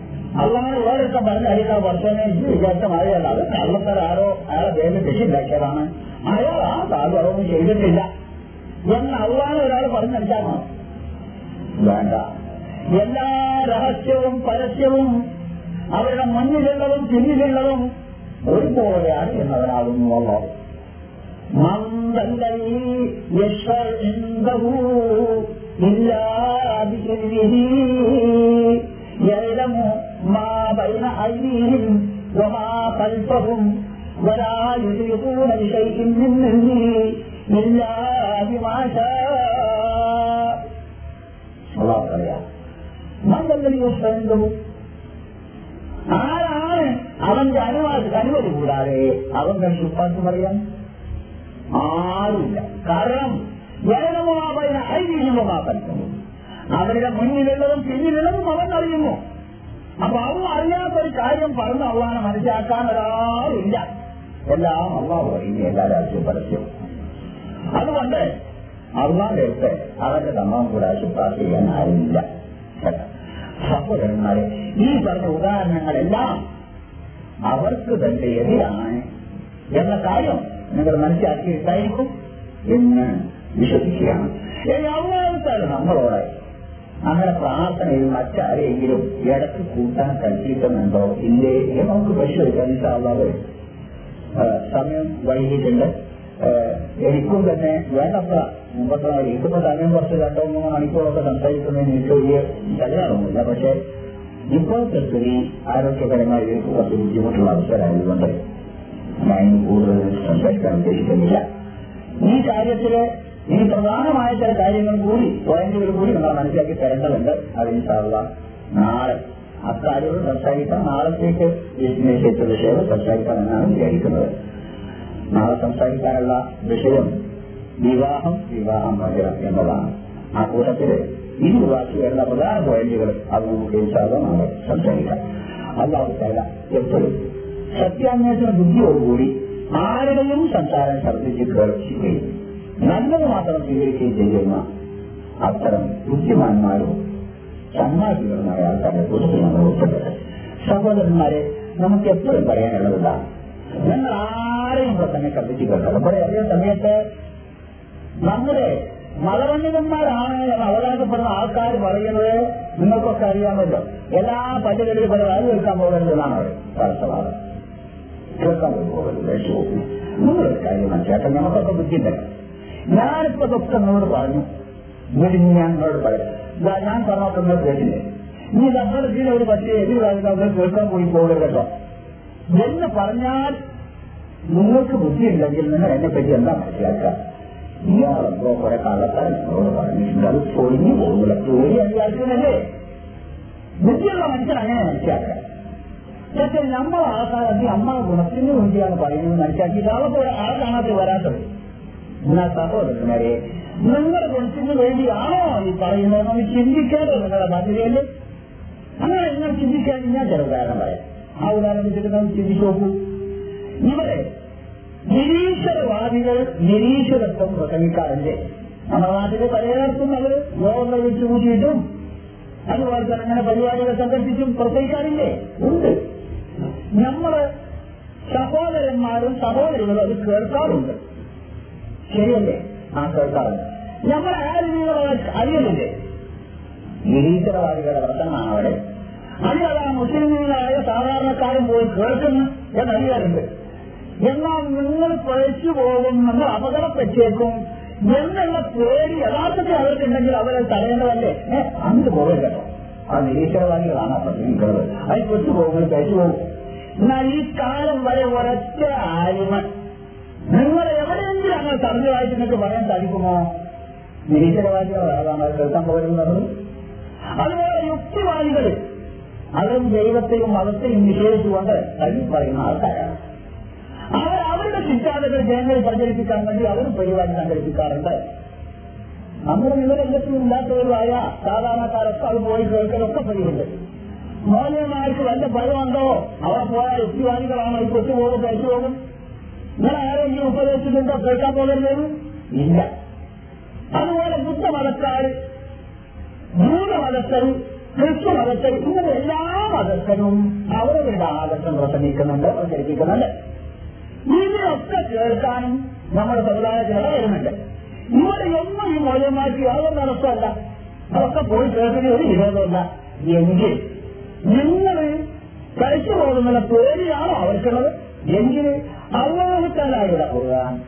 അള്ളാഹ് വേറൊക്കെ പറഞ്ഞ അയാൾ വർഷമേ വിചാരിച്ച മഴയല്ല. അത് കള്ളത്തരാരോ അയാളെ പേര് രക്ഷിണ്ടാക്കിയതാണ് അയാൾ ആ സാധുവൊന്നും ചെയ്തിട്ടില്ല. എന്ന് അള്ളാഹ് ഒരാൾ പറഞ്ഞടിച്ചാണോ വേണ്ട. എല്ലാ രഹസ്യവും പരസ്യവും അവരുടെ മുന്നിലുള്ളതും പിന്നിലുള്ളതും ഒരുപോലെയാണ് എന്നവനാകുന്നു അള്ളാഹ് മന്ദല്ലി إلا بإذنه يعلم ما بين أيديهم وما خلفهم ولا يحيطون بشيء من علمه إلا بما شاء الله പറയാം മന്ദല്ലി യശ്വരന്തവും ആരാണ് അവന്റെ അനുവാദ അനുമതി കൂടാതെ അവൻ തന്നെ ശുപ്പാർക്ക് പറയാൻ ആരുമില്ല കാരണം ജനനമാപന ഐതിഹ്യമാക്കുന്നു അവരുടെ മുന്നിലുള്ളതും പിന്നിലുള്ളതും അവൻ അറിയുന്നു. അപ്പൊ അവൻ അറിയാത്ത ഒരു കാര്യം പറഞ്ഞ് അള്ളാനെ മനസ്സിലാക്കാൻ ഒരാളില്ല. എല്ലാം അള്ളാഹു പറയുന്നു എല്ലാ രാജ്യവും പരസ്യവും അതുകൊണ്ട് അള്ളാന്റെ അടുത്ത് അവരുടെ തമ്മാൻ കൂടെ ശുപാർശ ചെയ്യാൻ ആരുമില്ല സഹോദരന്മാരെ ഈ പറഞ്ഞ ഉദാഹരണങ്ങളെല്ലാം അവർക്ക് തന്നെ എതിരാണ് എന്ന കാര്യം നിങ്ങൾ മനസ്സിലാക്കിയിട്ടായിരിക്കും എന്ന് വിശ്വസിക്കുകയാണ്. ഇനി അള്ളാഹുത്താൽ നമ്മളോട് അങ്ങനെ പ്രാർത്ഥനയിൽ മറ്റാരെങ്കിലും ഇടയ്ക്ക് കൂട്ടാൻ കഴിച്ചിട്ടുന്നുണ്ടോ ഇല്ലേ? നമുക്ക് പരിശോധിക്കാം ഇൻഷാല്ലാതെ സമയം വൈകിട്ടുണ്ട് എനിക്കും തന്നെ വേണ്ടത്ര മുമ്പത്തെ എനിക്കിപ്പോ സമയം കുറച്ച് രണ്ടോ മൂന്നോ മണിക്കൂറൊക്കെ സംസാരിക്കുന്നതിന് എനിക്ക് വലിയ കല്യാണമൊന്നുമില്ല പക്ഷെ ഇപ്പോഴത്തെ സ്ഥിതി ആരോഗ്യപരമായി എനിക്ക് കുറച്ച് ബുദ്ധിമുട്ടുള്ള അവസരമായതുകൊണ്ട് ഞാൻ കൂടുതൽ സംസാരിക്കാൻ ഉദ്ദേശിക്കുന്നില്ല. ഈ കാര്യത്തിൽ ഇനി പ്രധാനമായ ചില കാര്യങ്ങൾ കൂടി പോയിന്റുകൾ കൂടി നമ്മൾ മനസ്സിലാക്കി തരേണ്ടതുണ്ട്. അതിന് സാധ്യത നാളെ അക്കാര്യങ്ങൾ സംസാരിക്കാം. നാളത്തേക്ക് നിശ്ചയിച്ച വിഷയം സംസാരിക്കാം എന്നാണ് വിചാരിക്കുന്നത്. നാളെ സംസാരിക്കാനുള്ള വിഷയം വിവാഹം വിവാഹം മോചനം എന്നതാണ്. ആ കൂട്ടത്തിൽ വാക്കി വരുന്ന പ്രധാന പോയിന്റുകൾ അത് നമുക്ക് നാളെ സംസാരിക്കാം. തല എപ്പോഴും സത്യാന്വേഷണ ബുദ്ധിയോടുകൂടി ആരുടെയും സംസാരം ഛർദ്ദിച്ച് കേൾക്കുകയും നല്ലത് മാത്രം സ്വീകരിക്കുകയും ചെയ്യുന്ന അത്തരം ബുദ്ധിമാന്മാരും സന്മാസികളുമായ ആൾക്കാരെ കുറിച്ച് നമ്മൾ ഉൾപ്പെട്ടത് സഹോദരന്മാരെ നമുക്ക് എപ്പോഴും പറയാനുള്ളതാണ് ഞങ്ങൾ ആരെയും ഇവിടെ തന്നെ കത്തിച്ച് കേൾക്കാം ഇവിടെ അതേ സമയത്ത് നമ്മുടെ മതപണ്ഡിതന്മാരാണ് എന്ന് അവകാശപ്പെടുന്ന ആൾക്കാർ പറയുന്നത് നിങ്ങൾക്കൊക്കെ അറിയാമല്ലോ. എല്ലാ പള്ളികളിലും ഇവിടെ അത് കേൾക്കാൻ പോകരുതെന്നാണ് അവർ. പരസ്പരം കേൾക്കാൻ പോകരുത് ലക്ഷ്യവും നിങ്ങളൊരു കാര്യം മനസ്സിലാക്കാൻ നമുക്കൊക്കെ ബുദ്ധിയില്ല ഞാനിപ്പോ ദുഃഖം എന്നോട് പറഞ്ഞു. വീട്ടിൽ ഞാൻ നിങ്ങളോട് പറയാം ഞാൻ നിങ്ങൾ കേട്ടില്ലേ നീ നമ്മുടെ കീഴിൽ ഒരു പക്ഷേ എതിരാളികൾ കേൾക്കാൻ പോയി പോകരുത് കേട്ടോ എന്ന് പറഞ്ഞാൽ നിങ്ങൾക്ക് ബുദ്ധിയില്ലെങ്കിൽ നിങ്ങൾ എന്നെ പറ്റി എന്താ മനസ്സിലാക്കാം ഇയാളെന്തോ കുറെ കാലത്താൽ നിങ്ങളോട് പറഞ്ഞിട്ടുണ്ട്. അത് തൊഴിഞ്ഞു പോകുന്നില്ല. തൊഴിൽ അനുവാദിക്കുന്നല്ലേ ബുദ്ധിയുള്ള മനുഷ്യൻ അങ്ങനെ മനസ്സിലാക്കാം പക്ഷെ നമ്മൾ ആൾക്കാരെ അമ്മ ഗുണത്തിന് വേണ്ടിയാണ് പറയുന്നത് മനസ്സിലാക്കി. ഇതാളെ ആൾ കാണാതെ വരാത്തത്. എന്നാൽ സഹോദരന്മാരെ നിങ്ങളെ ഗുണത്തിന് വേണ്ടിയാണോ ഈ പറയുന്നത്? നമ്മൾ ചിന്തിക്കാതെ നിങ്ങളുടെ ബാധ്യതയല്ലേ? അങ്ങനെ നിങ്ങൾ ചിന്തിക്കാൻ ഞാൻ ചില ഉദാഹരണം പറയാം. ആ ഉദാഹരണം വെച്ചിട്ട് നമ്മൾ ചിന്തിച്ചു നോക്കൂ. ഇവിടെ നിരീശ്വരവാദികൾ നിരീശ്വരത്വം പ്രസംഗിക്കാറില്ലേ? നമ്മുടെ നാട്ടിലെ പലയിടത്തും അവർ യോഗങ്ങൾ വെച്ച് കൂട്ടിയിട്ടും അതുപോലെ തന്നെ അങ്ങനെ പരിപാടികൾ സംഘടിപ്പിച്ചും പ്രസംഗിക്കാറില്ലേ? ഉണ്ട്. നമ്മൾ സഹോദരന്മാരും സഹോദരികളും അത് കേൾക്കാറുണ്ട്. ശരിയല്ലേ? ആ കേൾക്കാറുണ്ട്. നമ്മൾ ആരും അറിയലില്ലേ നിരീശ്വരവാദികളുടെ പ്രസംഗമാണ് അവിടെ. അതിലതാ മുസ്ലിങ്ങളായ സാധാരണക്കാരൻ പോയി കേൾക്കുന്നു എന്നറിയാറുണ്ട്. എന്നാൽ നിങ്ങൾ പഴിച്ചു പോകും നിങ്ങൾ അപകടപ്പെട്ടേക്കും എന്നുള്ള പേടി യഥാർത്ഥത്തിൽ അവർക്കുണ്ടെങ്കിൽ അവരെ തടയേണ്ടതല്ലേ? ഏഹ് അന്ന് പോകരുത്. ആ നിരീശ്വരവാദികളാണ് പ്രസംഗിക്കുന്നത് അതിൽ പെട്ടു പോകുമ്പോൾ കഴിച്ചു പോകും. എന്നാൽ ഈ കാലം വരെ ഒരൊറ്റ ആലിമ നിങ്ങൾ എവിടെയെങ്കിലും അങ്ങനെ തടഞ്ഞതായിട്ട് നിങ്ങൾക്ക് പറയാൻ സാധിക്കുമോ? നിരീശ്വരവാദികൾ അതാണ് കേൾക്കാൻ പോകുന്നത് അതുപോലെ യുക്തിവാദികൾ അവരും ദൈവത്തെയും മതത്തെയും നിഷേധിച്ചുകൊണ്ട് തള്ളി പറയുന്ന ആൾക്കാരാണ്. അവർ അവരുടെ സിദ്ധാന്തങ്ങൾ ജനങ്ങളിൽ പ്രചരിപ്പിക്കാൻ വേണ്ടി അവർ പരിപാടി സംഘടിപ്പിക്കാറുണ്ട്. നമ്മുടെ വിവരംഗത്തും ഇല്ലാത്തവരുമായ സാധാരണക്കാരൊക്കെ അത് പോയി കേൾക്കലൊക്കെ പതിവുണ്ട് മോനന്മാർക്ക് വല്ല ഭയമുണ്ടോ? അവിടെ പോയാൽ യുക്തിവാദികളാണോ? ഈ കൊച്ചുപോകും കഴിച്ചു പോകും ഇങ്ങനെ ആരെങ്കിലും ഉപദേശിച്ചിട്ടുണ്ടോ കേൾക്കാൻ പോകരുതെന്ന് ഇല്ല അതുപോലെ ബുദ്ധമതക്കാർ ഭൂതമതസ്ഥരും ക്രിസ്തു മതസ്ഥരും ഇങ്ങനെ എല്ലാ മതസ്ഥരും അവരവരുടെ ആദർശം പ്രസംഗിക്കുന്നുണ്ട് പ്രചരിപ്പിക്കുന്നുണ്ട് ഇതിനൊക്കെ കേൾക്കാനും നമ്മുടെ സമുദായത്തിൽ വരുന്നുണ്ട് ഇവിടെ ഒന്നും ഈ മൂല്യമാക്കി യാതൊന്നും നടത്തമല്ല അതൊക്കെ പോയി കേൾക്കുന്ന ഒരു വിരോധമല്ല എങ്കിൽ നിങ്ങൾ കഴിച്ചു പോകുന്ന പേടിയാണോ അവർക്കുള്ളത് എങ്കിൽ അള്ളാഹുത്താലായുടെ ഖുർആൻ.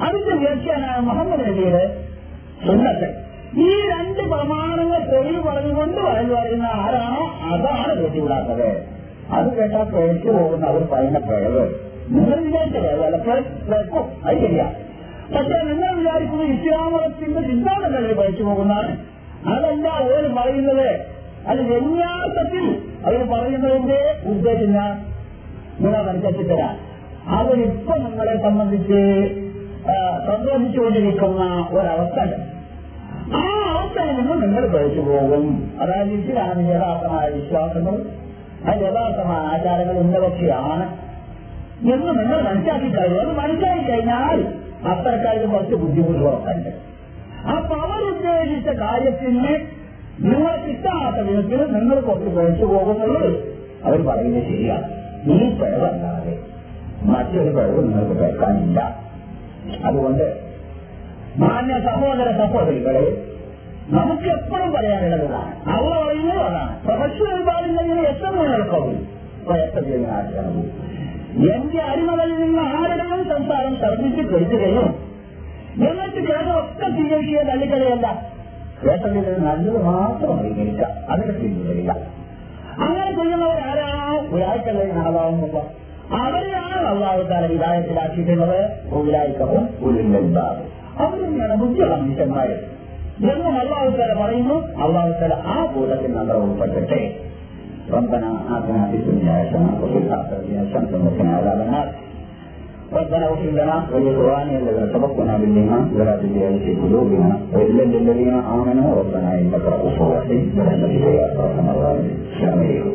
അതിന്റെ വ്യാഖ്യാനായ മുഹമ്മദ് നബിയുടെ സുന്നത്ത്. ഈ രണ്ട് പ്രമാണങ്ങൾ തൊഴിൽ പറഞ്ഞുകൊണ്ട് വയൽ പറയുന്ന ആരാണോ അതാണ് കേട്ടിവിടാത്തത് അത് കേട്ടാൽ പേടിച്ചു പോകുന്ന അവർ പറയുന്ന പിഴവ് നിങ്ങൾ വിചാരിച്ചത് ചിലപ്പോൾ കേൾക്കും അത് ശരിയാ. പക്ഷെ നിങ്ങൾ വിചാരിക്കുന്നത് ഇസ്ലാമത്തിന്റെ സിദ്ധാന്തങ്ങളിൽ പഠിച്ചു പോകുന്നതാണ്. അതല്ല അവർ പറയുന്നത്? അത് വിന്യാസത്തിൽ അവർ പറയുന്നതിന്റെ ഉദ്ദേശം ഞാൻ നിങ്ങൾ മനസ്സിലാക്കി തരാം. അവരിപ്പൊ നിങ്ങളെ സംബന്ധിച്ച് സന്തോഷിച്ചുകൊണ്ടിരിക്കുന്ന ഒരവസ്ഥ ആ അവസ്ഥയിൽ നിന്ന് നിങ്ങൾ കഴിച്ചു പോകും. അതായത് ഇസ്ലാമിന് യഥാർത്ഥമായ വിശ്വാസങ്ങൾ അത് യഥാർത്ഥമായ ആചാരങ്ങൾ എന്തൊക്കെയാണ് എന്ന് നിങ്ങൾ മനസ്സിലാക്കി കഴിഞ്ഞു അത് മനസ്സിലാക്കി കഴിഞ്ഞാൽ അത്തരക്കാർക്ക് കുറച്ച് ബുദ്ധിമുട്ട് ഉറപ്പുണ്ട്. അപ്പൊ അവരുദ്ദേശിച്ച കാര്യത്തിന് നിങ്ങൾ കിട്ടാത്ത വിധത്തിൽ നിങ്ങൾ കുറച്ച് കഴിച്ചു പോകുന്നുള്ളത് അവർ പറയുന്നത് ശരിയാണ്. ഈ പിഴവല്ലാതെ മറ്റൊരു കഴിവ് നിങ്ങൾക്ക് കേൾക്കാനില്ല. അതുകൊണ്ട് മാന്യ സഹോദര സഹോദരികളെ നമുക്ക് എപ്പോഴും പറയാനുള്ളതാണ് അവർ പറയുന്നത് അതാണ്. പ്രൊഫഷണൽ പാടുന്നതിന് എത്ര നടക്കും എത്ര ചെയ്യുന്ന എന്റെ അരിമകളിൽ നിന്ന് ആരുടെയും സംസാരം തർപ്പിച്ച് കേൾക്കുകയും എന്നിട്ട് കേട്ടതൊക്കെ സ്വീകരിക്കുക തള്ളിക്കളയല്ല കേട്ടതിൽ നല്ലത് മാത്രം സ്വീകരിക്കുക അതിനെ സ്വീകരിക്കുക അങ്ങനെ ചെയ്യുന്നവരാരാണോ ഒരാഴ്ച നടവാകുമ്പോൾ അവരെയാണ് അള്ളാഹുക്കാരെ വിധായത്തിലാക്കിയിട്ടുള്ളത് ഉലായിക്കവും ഉരുണ്ടാകും അവർ തന്നെയാണ് ബുദ്ധിയുള്ള മനുഷ്യന്മാര് എന്നും അള്ളാഹുക്കാരെ പറയുന്നു അള്ളാഹുക്കാരെ ആ കൂട്ടത്തിൽ നമ്മൾ ഉൾപ്പെട്ടിട്ടെ ربنا آتنا في الدنيا حسنة وفي الآخرة حسنة وقنا عذاب النار ربنا اغفر لنا ولإخواننا الذين سبقونا بالإيمان ولا تجعل في قلوبنا غلا للذين آمنوا ربنا إنك رؤوف رحيم برحمتك يا أرحم الراحمين السلام عليكم